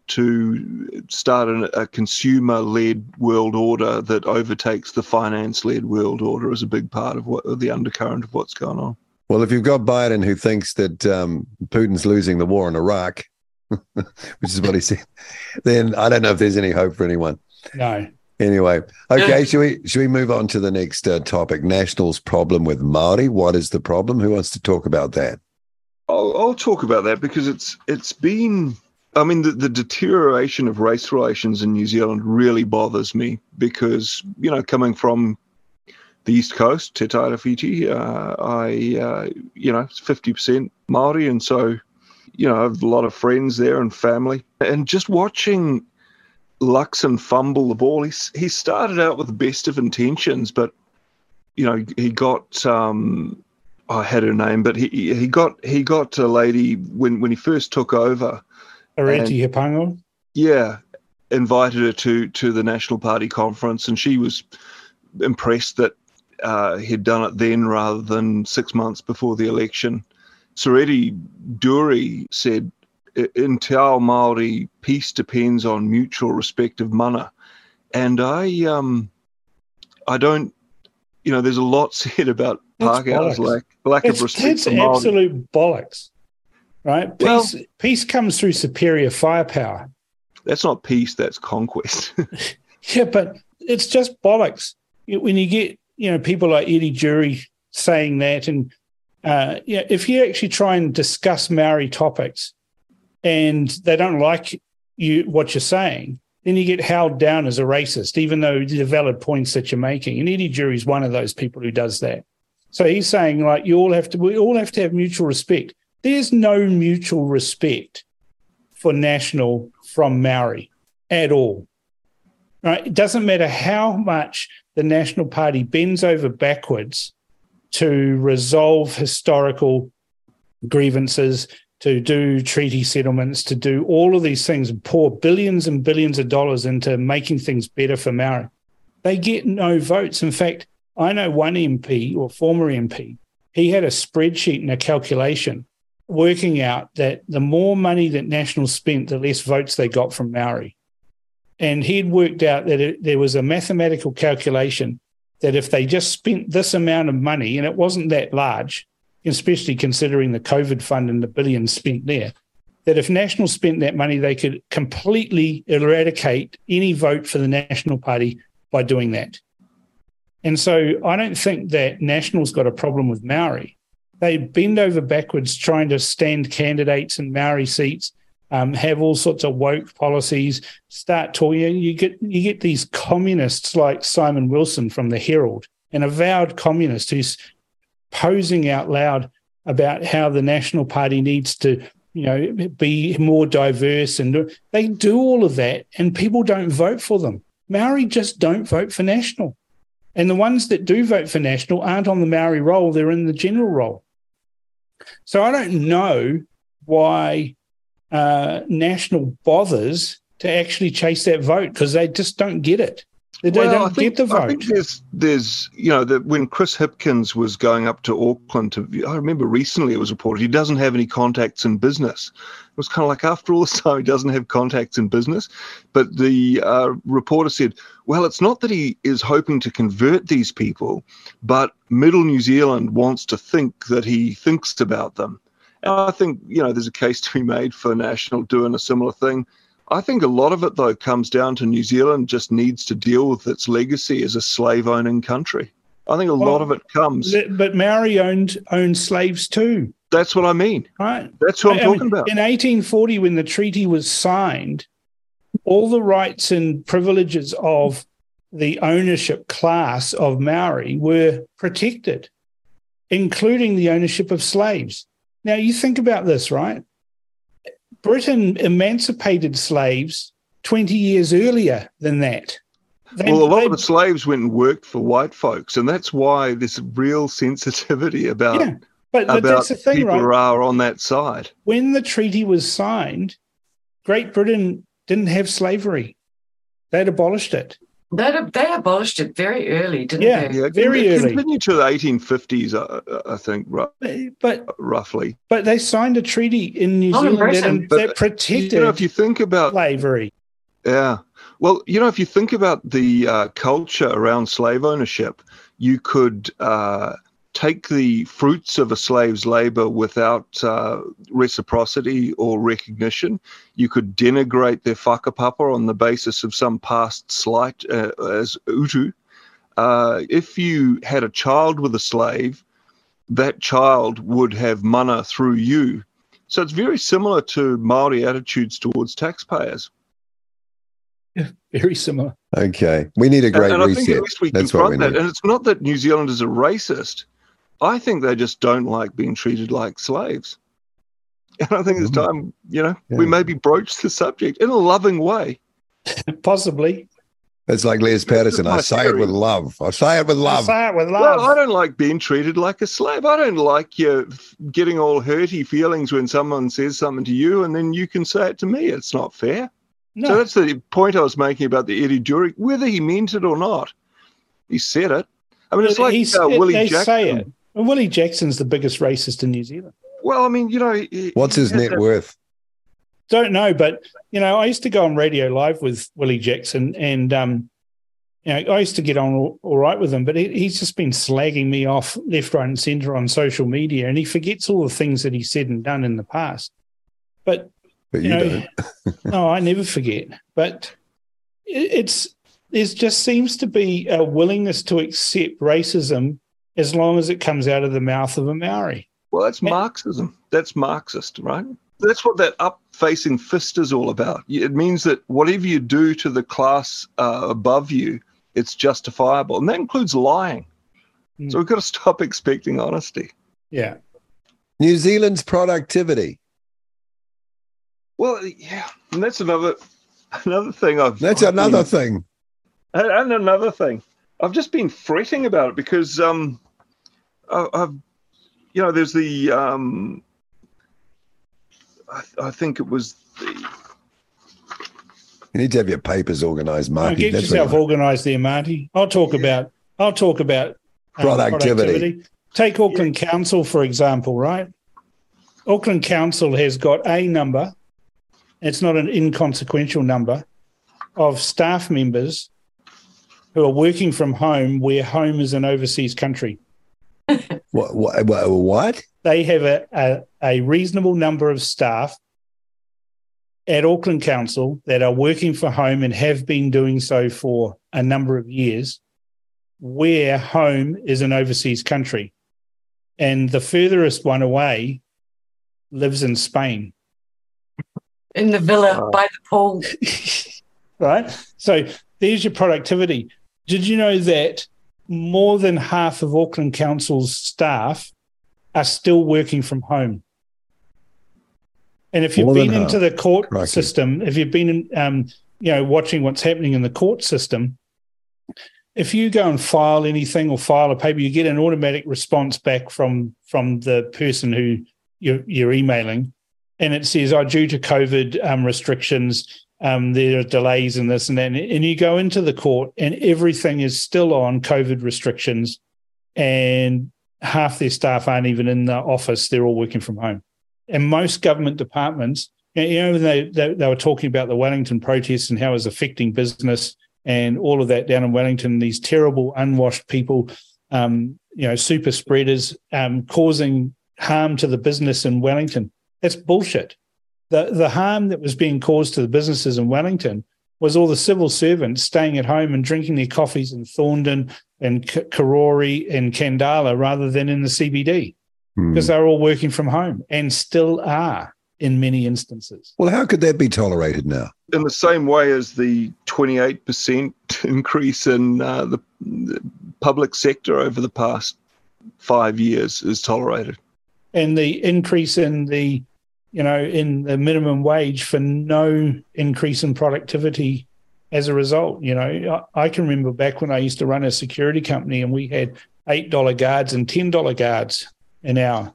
to start an, a consumer-led world order that overtakes the finance-led world order is a big part of what the undercurrent of what's going on. Well, if you've got Biden who thinks that um, Putin's losing the war in Iraq, which is what he said, then I don't know if there's any hope for anyone. No. Anyway, okay, should we should we move on to the next uh, topic? Nationals problem with Maori. What is the problem? Who wants to talk about that? I'll, I'll talk about that because it's it's been. I mean, the, the deterioration of race relations in New Zealand really bothers me because you know, coming from the east coast, Te Tairawhiti, uh, I uh, you know, fifty percent Maori, and so you know, I have a lot of friends there and family, and just watching Luxon fumble the ball. He he started out with the best of intentions, but you know, he got um, I had her name, but he he got he got a lady when when he first took over. Harete Hipango. Yeah, invited her to to the National Party conference, and she was impressed that uh, he'd done it then rather than six months before the election. Soreti Duri said, "In Te Ao Māori, peace depends on mutual respect of mana," and I um I don't. You know, there's a lot said about Pākehā's lack lack That's, of respect Māori. absolute bollocks. Right? Well- Peace peace comes through superior firepower. That's not peace. That's conquest. Yeah, but it's just bollocks. When you get, you know, people like Eddie Durie saying that, and uh, yeah, if you actually try and discuss Maori topics, and they don't like you what you're saying, then you get held down as a racist, even though the valid points that you're making. And Eddie Durie's one of those people who does that. So he's saying like you all have to, we all have to have mutual respect. There's no mutual respect for national from Maori at all right? It doesn't matter how much the National Party bends over backwards to resolve historical grievances, to do treaty settlements, to do all of these things and pour billions and billions of dollars into making things better for Maori. They get no votes. In fact, I know one MP or former MP, he had a spreadsheet and a calculation working out that the more money that National spent, the less votes they got from Maori and he'd worked out that it, there was a mathematical calculation that if they just spent this amount of money, and it wasn't that large, especially considering the COVID fund and the billions spent there, that if National spent that money, they could completely eradicate any vote for the National Party by doing that. And so I don't think that National's got a problem with Maori. They bend over backwards trying to stand candidates in Maori seats, um, have all sorts of woke policies, start talking. You get you get these communists like Simon Wilson from the Herald, an avowed communist who's posing out loud about how the National Party needs to you know be more diverse and they do all of that and people don't vote for them. Maori just don't vote for national. And the ones that do vote for national aren't on the maori roll they're in the general roll. So i don't know why uh, national bothers to actually chase that vote because they just don't get it they, well, don't think, get the vote. I think there's, there's, you know, that when Chris Hipkins was going up to Auckland to, I remember recently it was reported he doesn't have any contacts in business. It was kind of like after all this time he doesn't have contacts in business, but the uh, reporter said, well, it's not that he is hoping to convert these people, but Middle New Zealand wants to think that he thinks about them. And I think you know there's a case to be made for National doing a similar thing. I think a lot of it, though, comes down to New Zealand just needs to deal with its legacy as a slave owning country. I think a Well, lot of it comes. But Maori owned owned slaves too, That's what I mean. right? That's what I'm I mean, talking about. In 1840, when the treaty was signed, all the rights and privileges of the ownership class of Maori were protected, including the ownership of slaves. Now, you think about this, right? Britain emancipated slaves 20 years earlier than that. They- well, a lot they- of the slaves went and worked for white folks, and that's why there's real sensitivity about yeah, but, but about that's the thing, people right? are on that side. when the treaty was signed, Great Britain didn't have slavery. They'd abolished it. They, they abolished it very early, didn't Yeah. they? Yeah, Very it early. continued to the 1850s, uh, I think, ru- But roughly. but they signed a treaty in New Not in Zealand that, Britain. But, that protected You know, if you think about slavery. Yeah. Well, you know, if you think about the uh, culture around slave ownership, you could uh, take the fruits of a slave's labor without uh, reciprocity or recognition. You could denigrate their whakapapa on the basis of some past slight uh, as utu. Uh, if you had a child with a slave, that child would have mana through you. So it's very similar to Maori attitudes towards taxpayers. Yeah, Very similar. Okay. We need a great and, and I think reset. at least we That's what we confront that. need. And it's not that New Zealanders are racist. I think they just don't like being treated like slaves. And I think it's Mhm. time, you know, we maybe broach the subject in a loving way. Possibly. It's like Les Patterson. I my say it with love. I say it with love. Say it with love. Well, I don't like being treated like a slave. I don't like you getting all hurty feelings when someone says something to you and then you can say it to me. It's not fair. no. So that's the point I was making about the Eddie Durie, whether he meant it or not. He said it. I mean, it's like He's- uh, Willie they Jackson. Say it. Well, Willie Jackson's the biggest racist in New Zealand. Well, I mean, you know, he- What's his net that- worth? Don't know, but you know, I used to go on radio live with Willie Jackson, and um, you know, I used to get on all, all right with him, but he, he's just been slagging me off left, right, and centre on social media, and he forgets all the things that he said and done in the past. But But you you, know, don't. no, I never forget. But it, it's there just seems to be a willingness to accept racism as long as it comes out of the mouth of a Maori. Well, that's Yeah. Marxism. That's Marxist, right? That's what that up facing fist is all about. It means that whatever you do to the class uh, above you, it's justifiable. And that includes lying. Mm. So we've got to stop expecting honesty. Yeah. New Zealand's productivity. Well, yeah. And that's another another thing I've That's I've another been- thing. And, and another thing, I've just been fretting about it because um, I, I've, you know, there's the um, I, I think it was the You need to have your papers organized, Now, Marky. get That's yourself organised there, Marty. I'll talk about. I'll talk about um, Productivity. Take Auckland Council for example, right? Auckland Council has got a number. It's not an inconsequential number of staff members who are working from home, where home is an overseas country. What, what, what, what? They have a, a, a reasonable number of staff at Auckland Council that are working for home and have been doing so for a number of years, where home is an overseas country. And the furthest one away lives in Spain. In the villa oh. by the pool. right? So there's your productivity. Did you know that more than half of Auckland Council's staff are still working from home? And if you've More been into half. the court Crikey. system, if you've been, um, you know, watching what's happening in the court system, if you go and file anything or file a paper, you get an automatic response back from from the person who you're, you're emailing, and it says, "Oh, due to COVID um, restrictions, um, there are delays in this and that." And you go into the court, and everything is still on COVID restrictions, and half their staff aren't even in the office; they're all working from home. And most government departments, you know, they they, they were talking about the Wellington protests and how it was affecting business and all of that down in Wellington. These terrible, unwashed people, um, you know, super spreaders, um, causing harm to the business in Wellington. That's bullshit. The the harm that was being caused to the businesses in Wellington was all the civil servants staying at home and drinking their coffees in Thorndon and K- Karori and Khandallah rather than in the CBD Hmm. because they're all working from home and still are in many instances. Well, how could that be tolerated now? in the same way as the 28% increase in uh, the, the public sector over the past five years is tolerated. and the increase in the you know in the minimum wage for no increase in productivity as a result you know. I, I can remember back when i used to run a security company and we had eight dollar guards and ten dollar guards an hour.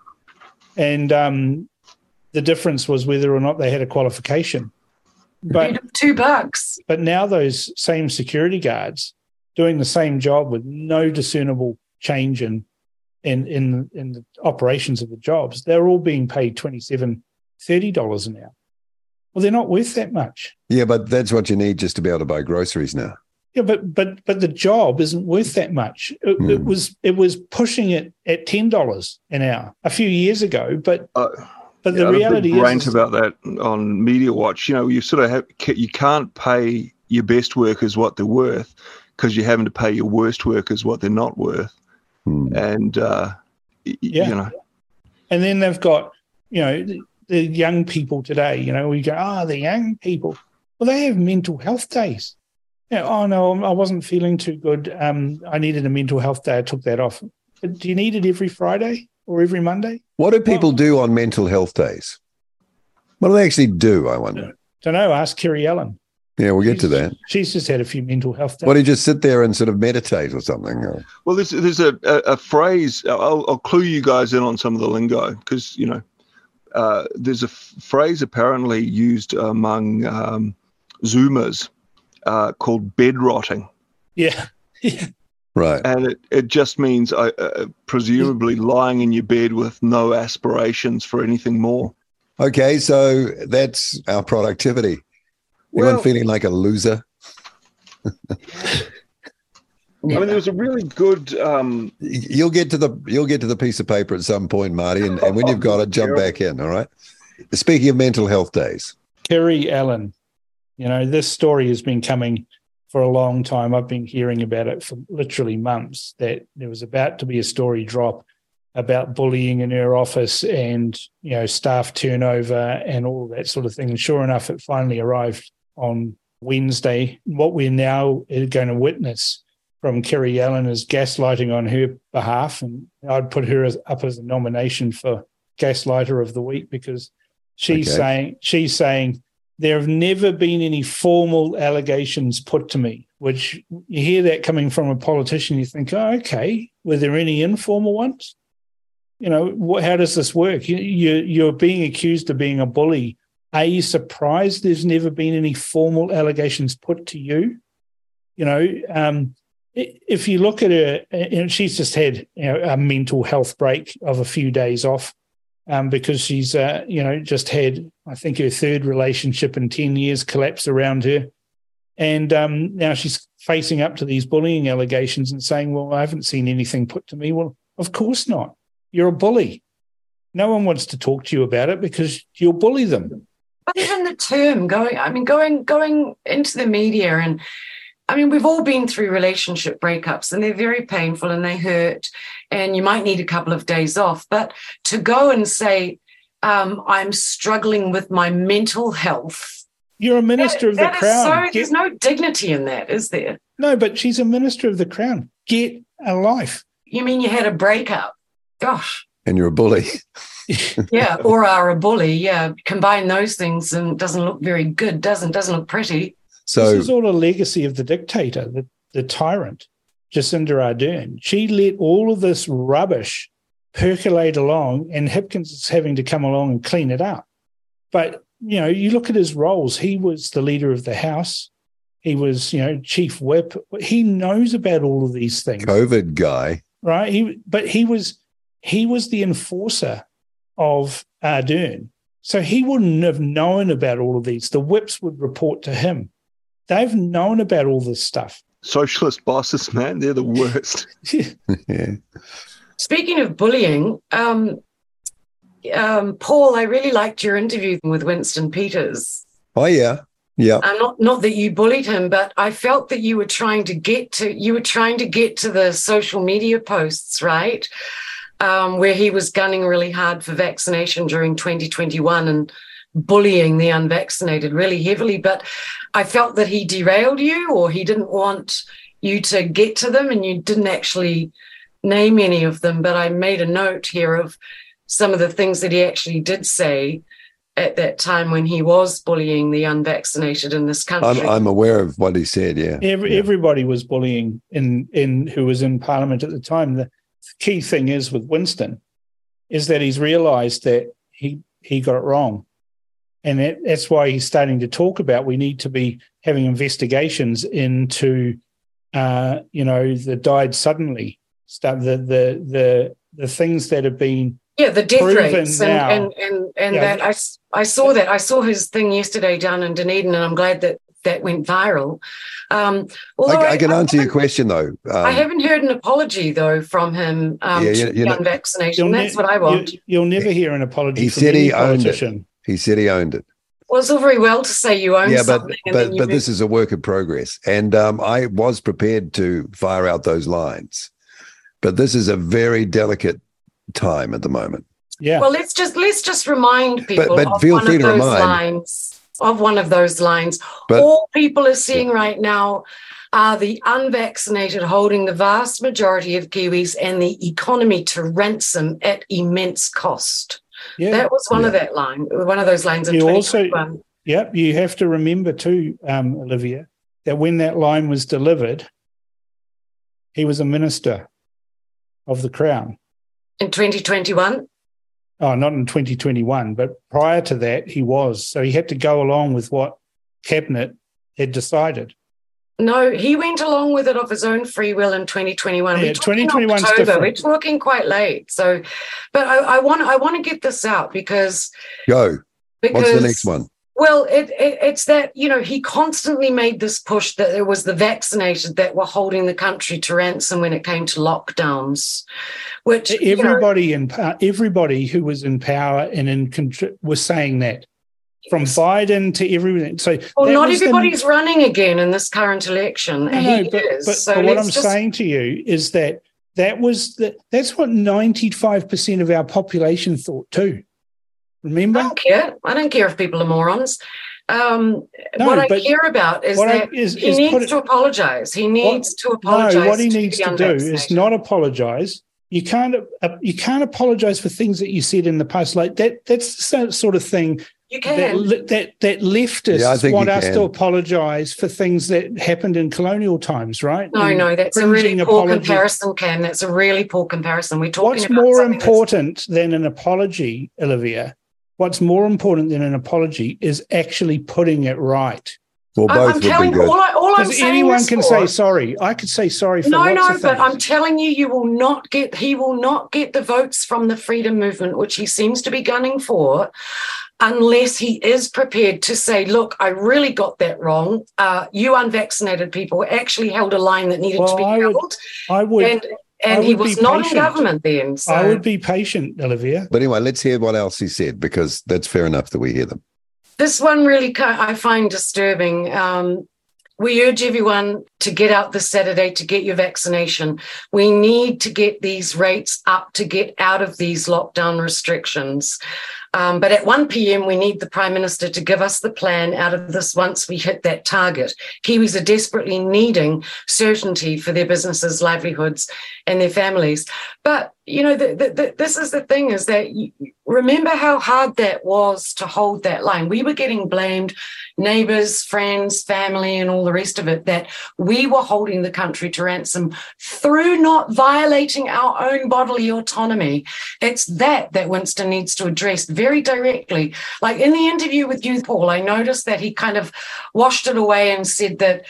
And um, the difference was whether or not they had a qualification. But two bucks. but now those same security guards doing the same job with no discernible change in in in, in the operations of the jobs, they're all being paid 27 30 dollars an hour. Well, they're not worth that much. Yeah, but that's what you need just to be able to buy groceries now. Yeah, but but but the job isn't worth that much. It, it Hmm. was it was pushing it at ten dollars an hour a few years ago, but Uh, but Yeah, I the had a big reality rant is, about that on Media Watch. You know, you sort of have you can't pay your best workers what they're worth because you're having to pay your worst workers what they're not worth, Hmm. and uh, y- y- Yeah. you know, and then they've got you know the, the young people today. You know, we go, ah, the young people. Well, they have mental health days. You know, oh no, I wasn't feeling too good. Um, I needed a mental health day. I took that off. But do you need it every Friday or every Monday? What do people do on mental health days? What do they actually do? I wonder. Don't know. Ask Kiri Allan. Yeah, we'll get to that. She's just had a few mental health days. What do you just sit there and sort of meditate or something? Or- Well, there's there's a, a, a phrase. I'll, I'll clue you guys in on some of the lingo because you know uh, there's a f- phrase apparently used among um, Zoomers uh, called bed rotting, yeah. Right. and it, it just means uh, uh, presumably lying in your bed with no aspirations for anything more. Okay, so that's our productivity. Anyone Well- feeling like a loser? I mean, there was a really good. Um, You'll get to the you'll get to the piece of paper at some point, Marty, and, and when you've got it, jump back in. All right. Speaking of mental health days, Kiri Allan. You know, this story has been coming for a long time. I've been hearing about it for literally months that there was about to be a story drop about bullying in her office and, you know, staff turnover and all that sort of thing. And sure enough, it finally arrived on Wednesday. What we're now going to witness from Kiri Allan is gaslighting on her behalf. And I'd put her as, up as a nomination for gaslighter of the week because she's Okay. saying she's saying there have never been any formal allegations put to me which you hear that coming from a politician you think oh, okay. Were there any informal ones? You know what, how does this work? You, you you're being accused of being a bully. Are you surprised there's never been any formal allegations put to you? You know um if you look at her, you know, she's just had you know, a mental health break of a few days off um, because she's, uh, you know, just had, I think, her third relationship in 10 years collapse around her. And um, now she's facing up to these bullying allegations and saying, well, I haven't seen anything put to me. Well, of course not. You're a bully. No one wants to talk to you about it because you'll bully them. But even the term going, I mean, going going into the media and I mean, we've all been through relationship breakups and they're very painful and they hurt, and you might need a couple of days off. But to go and say, um, I'm struggling with my mental health. You're a minister that, of the crown. So, Get- there's no dignity in that, is there? no, but she's a minister of the crown. Get a life. You mean you had a breakup? Gosh. And you're a bully. Yeah, or are a bully. Yeah, combine those things and it doesn't look very good, doesn't doesn't look pretty. So this is all a legacy of the dictator, the, the tyrant, Jacinda Ardern. She let all of this rubbish percolate along, and Hipkins is having to come along and clean it up. But you know, you look at his roles. He was the leader of the House. He was, you know, chief whip. He knows about all of these things, COVID guy. right? He, but he was, he was the enforcer of Ardern. So he wouldn't have known about all of these. The whips would report to him. They've known about all this stuff. Socialist bosses, man, they're the worst. yeah. Speaking of bullying, um, um, Paul, I really liked your interview with Winston Peters. Oh yeah. Yeah. Uh, not not that you bullied him, but I felt that you were trying to get to you were trying to get to the social media posts, right? Um, where he was gunning really hard for vaccination during 2021 and bullying the unvaccinated really heavily. But I felt that he derailed you, or he didn't want you to get to them, and you didn't actually name any of them. But I made a note here of some of the things that he actually did say at that time when he was bullying the unvaccinated in this country. I'm I'm aware of what he said. Yeah. Every, Yeah. Everybody was bullying in in who was in Parliament at the time. The key thing is with Winston is that he's realised that he he got it wrong, and that, that's why he's starting to talk about we need to be having investigations into, uh, you know, the died suddenly stuff, the the the the things that have been yeah, the death rates and now. and and, and Yeah. that I, s- I saw that I saw his thing yesterday down in Dunedin, and I'm glad that that went viral. Um, although I, I can answer your question though. I Um, haven't heard an apology though from him um, Yeah, to you- the you know- unvaccinated. You'll That's ne- what I want. You, you'll never hear an apology He from said any he owned it. politician. He said he owned it. well, it's all very well to say you own yeah, but something, and but but this is a work in progress, and um, I was prepared to fire out those lines, but this is a very delicate time at the moment. Yeah. Well, let's just let's just remind people but of feel one free of to those remind. lines of one of those lines. But All people are seeing right now are the unvaccinated holding the vast majority of Kiwis and the economy to ransom at immense cost. Yeah. That was one of that line, one of those lines in You also- 2021. Yep, you have to remember too, um, Olivia, that when that line was delivered, he was a minister of the Crown. in 2021. Oh, not in 2021, but prior to that, he was. So he had to go along with what Cabinet had decided. No, he went along with it of his own free will in 2021. Yeah, We're talking 2021 's October. different. We're talking quite late. So, but I, I want I want to get this out because go. because What's the next one? Well, it, it, it's that, you know, he constantly made this push that it was the vaccinated that were holding the country to ransom when it came to lockdowns, which you know, Everybody in everybody who was in power and in contr- was saying that, from Biden to everything. So well, not was the- everybody's running again in this current election. No, but, is. but, so but what I'm just, saying to you is that that was the, that's what 95% of our population thought too. Remember? I don't care. I don't care if people are morons. Um, No, what I care about is that I- is- he is needs to apologize. He needs to apologize. No, what he to needs the to do is not apologize. You can't uh, you can't apologize for things that you said in the past. Like that that's the sort of thing You can. li- that that leftists Yeah, want us can. to apologize for things that happened in colonial times, right? No, And no, that's a really poor apology. comparison, Cam. That's a really poor comparison. We're talking What's about more something that's- important than an apology, Olivia? What's more important than an apology is actually putting it right. Well, both I'm would be telling you, good. all, I, all I'm Because saying anyone can for- say sorry. I could say sorry for no, lots no, of but. I'm telling you, you will not get. He will not get the votes from the freedom movement, which he seems to be gunning for, unless he is prepared to say, "Look, I really got that wrong. Uh, you unvaccinated people actually held a line that needed to be I would- held, I would and and he would be was not in government then." So I would be patient, Olivia. But anyway, let's hear what else he said because that's fair enough that we hear them. This one really I find disturbing. Um, we urge everyone to get out this Saturday to get your vaccination. We need to get these rates up to get out of these lockdown restrictions. Um, but at 1 p.m., we need the Prime Minister to give us the plan out of this once we hit that target. Kiwis are desperately needing certainty for their businesses, livelihoods, and their families. But, you know, the, the, the, this is the thing is that you, remember how hard that was to hold that line. We were getting blamed, neighbors, friends, family, and all the rest of it, that we were holding the country to ransom through not violating our own bodily autonomy. It's that that Winston needs to address very directly. Like in the interview with you, Paul, I noticed that he kind of washed it away and said that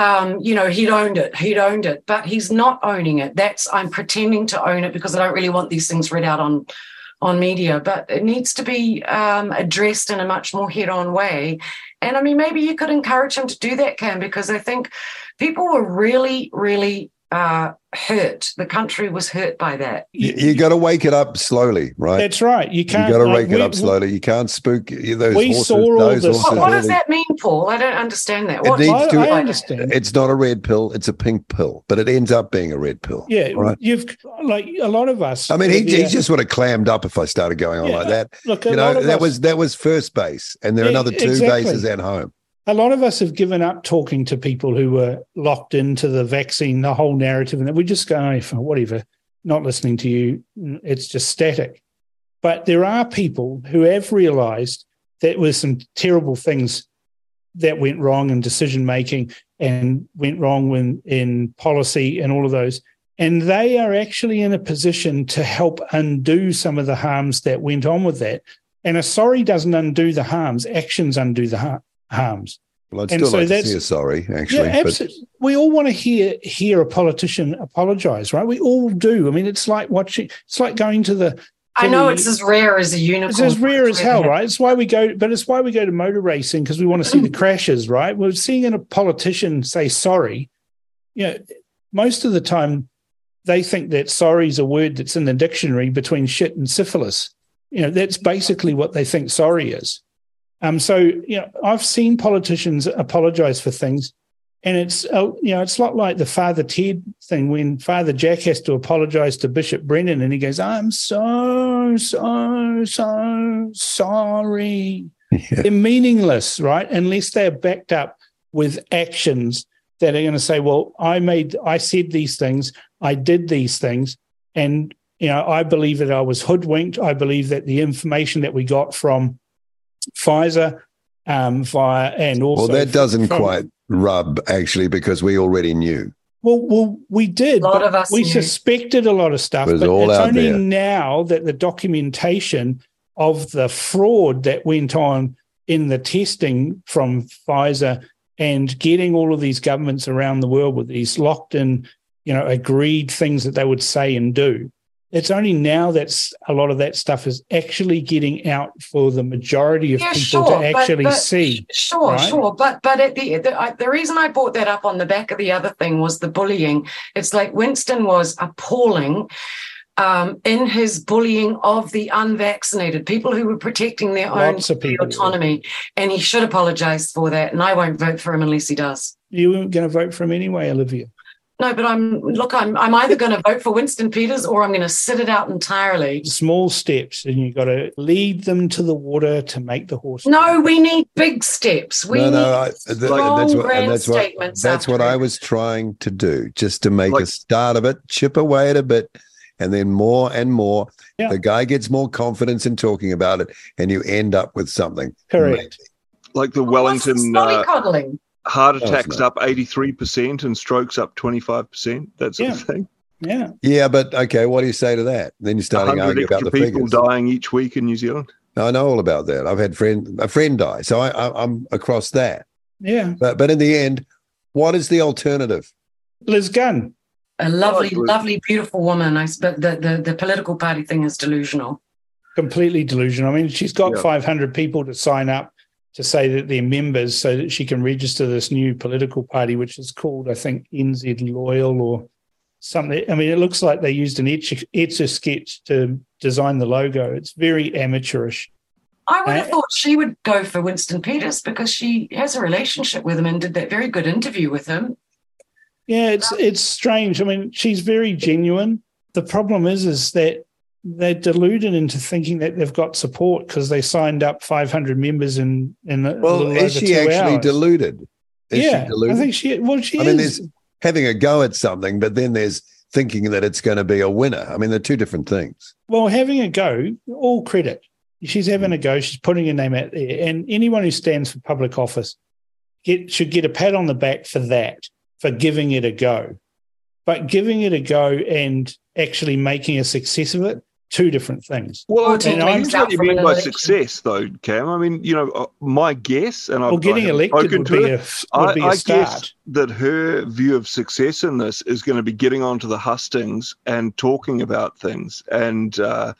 um, you know, he'd owned it, he'd owned it, but he's not owning it. That's I'm pretending to own it because I don't really want these things read out on on media, but it needs to be um, addressed in a much more head-on way. And I mean, maybe you could encourage him to do that, Cam, because I think people were really, really uh, hurt. The country was hurt by that. You, you got to wake it up slowly, right? That's right. You can't. You got to like, wake it up slowly. You can't spook those We horses. saw all those this- horses What, what does that mean, Paul? I don't understand that. It What, needs I, to- I understand. It's not a red pill; it's a pink pill, but it ends up being a red pill. Yeah, right. you've like a lot of us. I mean, he, Olivia- he just would have clammed up if I started going on Yeah, like that. look. You know, that us, was that was first base, and there are Yeah, another two exactly. bases at home. A lot of us have given up talking to people who were locked into the vaccine, the whole narrative, and that we just go, "Oh, whatever, not listening to you. It's just static. But there are people who have realized that were some terrible things that went wrong in decision making and went wrong when, in policy and all of those. And they are actually in a position to help undo some of the harms that went on with that. And a sorry doesn't undo the harms, actions undo the har- harms. Well, I'd And still so like to that's- see a sorry, actually. yeah, but absolutely. We all want to hear hear a politician apologize, right? We all do. I mean, it's like watching. It's like going to the. I know the- it's as rare as a unicorn. It's as rare as hell, right? It's why we go, but it's why we go to motor racing because we want to see the crashes, right? We're seeing a politician say sorry. You know, most of the time they think that sorry is a word that's in the dictionary between shit and syphilis. You know, that's basically what they think sorry is. Um, so you know, I've seen politicians apologize for things, and it's uh, you know, it's not like the Father Ted thing when Father Jack has to apologize to Bishop Brennan, and he goes, "I'm so so so sorry." Yeah. They're meaningless, right? Unless they're backed up with actions that are going to say, "Well, I made, I said these things, I did these things, and you know, I believe that I was hoodwinked. I believe that the information that we got from Pfizer um, via and also well, that doesn't from- quite rub actually because we already knew. Well, well, we did. A lot of us we knew. suspected a lot of stuff, It was but all it's out only there. now that the documentation of the fraud that went on in the testing from Pfizer and getting all of these governments around the world with these locked in, you know, agreed things that they would say and do. It's only now that a lot of that stuff is actually getting out for the majority of Yeah, people sure, to actually but- see. Sure, right? sure, but but at the the, I, the reason I brought that up on the back of the other thing was the bullying. It's like Winston was appalling um, in his bullying of the unvaccinated people who were protecting their Lots own autonomy, and he should apologise for that. And I won't vote for him unless he does. You weren't going to vote for him anyway, Olivia. No, but I'm look. I'm I'm either going to vote for Winston Peters or I'm going to sit it out entirely. small steps and you've got to lead them to the water to make the horse No, we need big steps. We no, need no, I, th- strong that's what, grand and that's what, statements that's what I was trying to do, just to make Like- a start of it, chip away at a bit, and then more and more. Yeah. The guy gets more confidence in talking about it, and you end up with something. correct Like the What's the Wellington uh, mollycoddling? Heart attacks up 83% and strokes up 25%, that sort Yeah. of thing. yeah Yeah, but okay, what do you say to that? Then you're starting 100 arguing about the people figures. dying each week in New Zealand. I know all about that. I've had friend a friend die, so I, I, I'm across that. yeah But but in the end, what is the alternative? liz gunn A lovely, oh, it was- lovely, beautiful woman. I but the, the, the political party thing is delusional. completely delusional i mean she's got Yeah. 500 people to sign up to say that they're members so that she can register this new political party which is called i think nz loyal or something i mean it looks like they used an etch etch a sketch to design the logo it's very amateurish I would have Uh, thought she would go for Winston Peters because she has a relationship with him and did that very good interview with him. Yeah, it's it's strange. I mean, she's very genuine. The problem is, is that they're deluded into thinking that they've got support because they signed up 500 members in in a Well, little is over she two actually hours. deluded? Is yeah, she deluded? I think she. Well, she I mean, is. there's having a go at something, but then there's thinking that it's going to be a winner. I mean, they're two different things. Well, having a go, all credit. She's having a go. She's putting her name out there, and anyone who stands for public office get should get a pat on the back for that, for giving it a go. But giving it a go and actually making a success of it, two different things. Well, Or I take think legs that's out what you from mean by election. success, though, Cam. I mean, you know, uh, my guess, and I've getting I haven't elected would to be her, a would I, be I a guess start. that her view of success in this is going to be getting onto the hustings and talking about things and uh,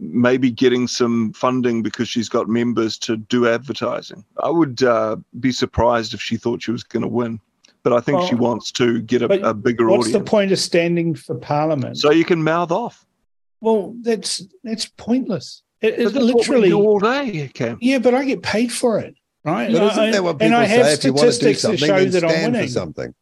maybe getting some funding because she's got members to do advertising. I would uh, be surprised if she thought she was going to win, but I think she wants to get a, a bigger What's the point of standing for parliament? So you can mouth off. Well, that's that's pointless. It, But it that's what we literally, do all day, Cam. yeah, but I get paid for it, right? But And isn't I- that what people have say? If you want to do statistics that something, show then that I'm stand for something.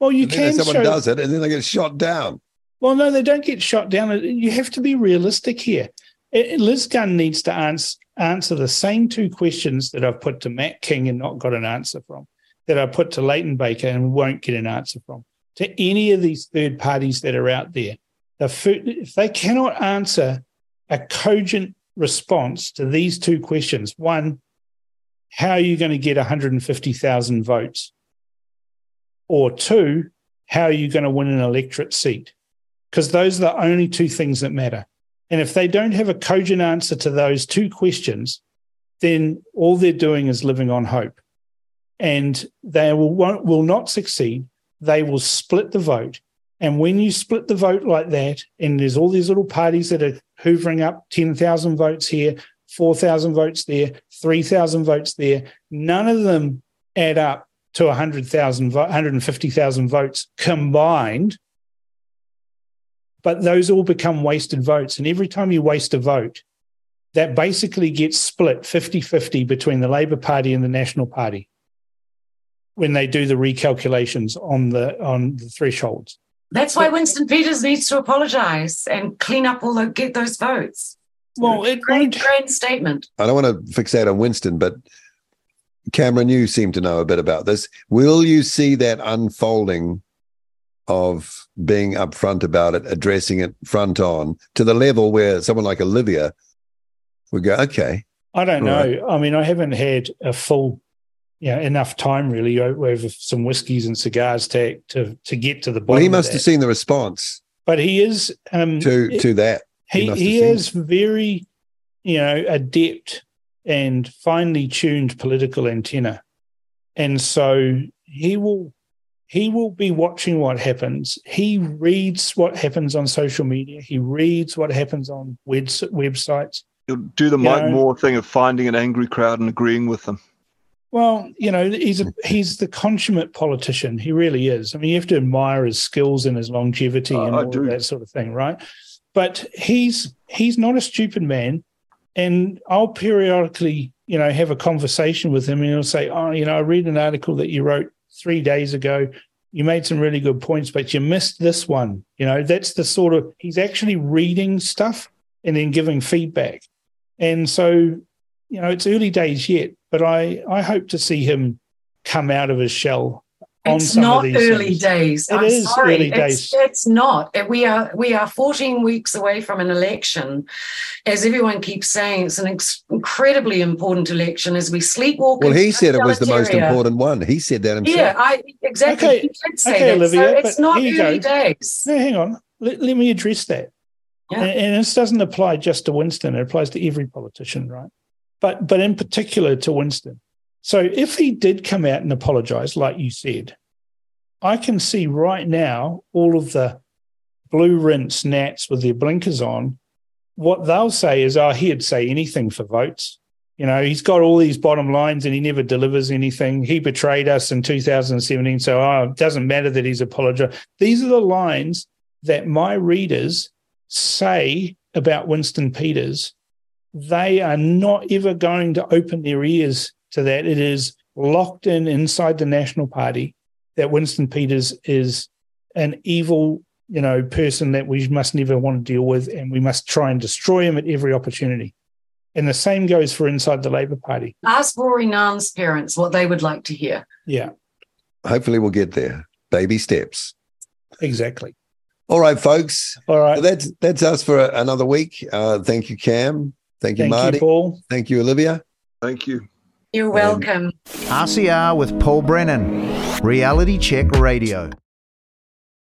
Well, you And can if someone show. does it, and then they get shot down. Well, no, they don't get shot down. You have to be realistic here. Liz Gunn needs to answer, answer the same two questions that I've put to Matt King and not got an answer from, that I put to Leighton Baker and won't get an answer from, to any of these third parties that are out there. The fir- if they cannot answer a cogent response to these two questions, one, how are you going to get 150,000 votes? Or two, how are you going to win an electorate seat? Because those are the only two things that matter. And if they don't have a cogent answer to those two questions, then all they're doing is living on hope. And they will, will not succeed. They will split the vote. And when you split the vote like that, and there's all these little parties that are hoovering up 10,000 votes here, 4,000 votes there, 3,000 votes there, none of them add up to 100,000, 150,000 votes combined. But those all become wasted votes. And every time you waste a vote, that basically gets split 50 50 between the Labour Party and the National Party when they do the recalculations on the on the thresholds. That's why Winston Peters needs to apologize and clean up all the get those votes. Well, it Great, won't. great statement. I don't want to fixate on Winston, but Cameron, you seem to know a bit about this. Will you see that unfolding of being upfront about it, addressing it front on to the level where someone like Olivia would go, okay, I don't Right. know. I mean, I haven't had a full, you know, enough time really o- over some whiskies and cigars to to to get to the bottom. well, he of must that. have seen the response But he is um, to to that. he he must he is very, you know, adept and finely tuned political antenna, and so he will he will be watching what happens. He reads what happens on social media. He reads what happens on webs- websites. You'll do the You Mike know- Moore thing of finding an angry crowd and agreeing with them. Well, you know, he's a, he's the consummate politician. He really is. I mean, you have to admire his skills and his longevity Uh, and I all do. that sort of thing, right? But he's he's not a stupid man, and I'll periodically, you know, have a conversation with him, and he'll say, "Oh, you know, I read an article that you wrote three days ago. You made some really good points, but you missed this one." You know, that's the sort of he's actually reading stuff and then giving feedback, and so you know, it's early days yet, but I, I hope to see him come out of his shell on It's some not of these early things. days. It I'm is sorry. early days. it's not. We are we are 14 weeks away from an election. As everyone keeps saying, it's an ex- incredibly important election as we sleepwalk. Well, he said it was the most important one. He said that himself. Yeah, I exactly. Okay. He did say Okay, that. Olivia, so it's not here you early go. days. No, hang on. Let, let me address that. Yeah. And, and this doesn't apply just to Winston, it applies to every politician, right? But but in particular to Winston. So if he did come out and apologize, like you said, I can see right now all of the blue rinse nats with their blinkers on. What they'll say is, oh, he'd say anything for votes. You know, he's got all these bottom lines and he never delivers anything. He betrayed us in 2017. So, oh, it doesn't matter that he's apologized. These are the lines that my readers say about Winston Peters they are not ever going to open their ears to that. It is locked in inside the National Party that Winston Peters is an evil, you know, person that we must never want to deal with, and we must try and destroy him at every opportunity. And the same goes for inside the Labour Party. Ask Rory Nairn's parents what they would like to hear. Yeah, Hopefully, we'll get there. Baby steps. exactly. All right, folks. All right. Well, that's that's us for another week. Uh, thank you, Cam. Thank you, Marty. Thank Marty. you, Paul. Thank you, Olivia. Thank you. You're welcome. RCR with Paul Brennan, Reality Check Radio.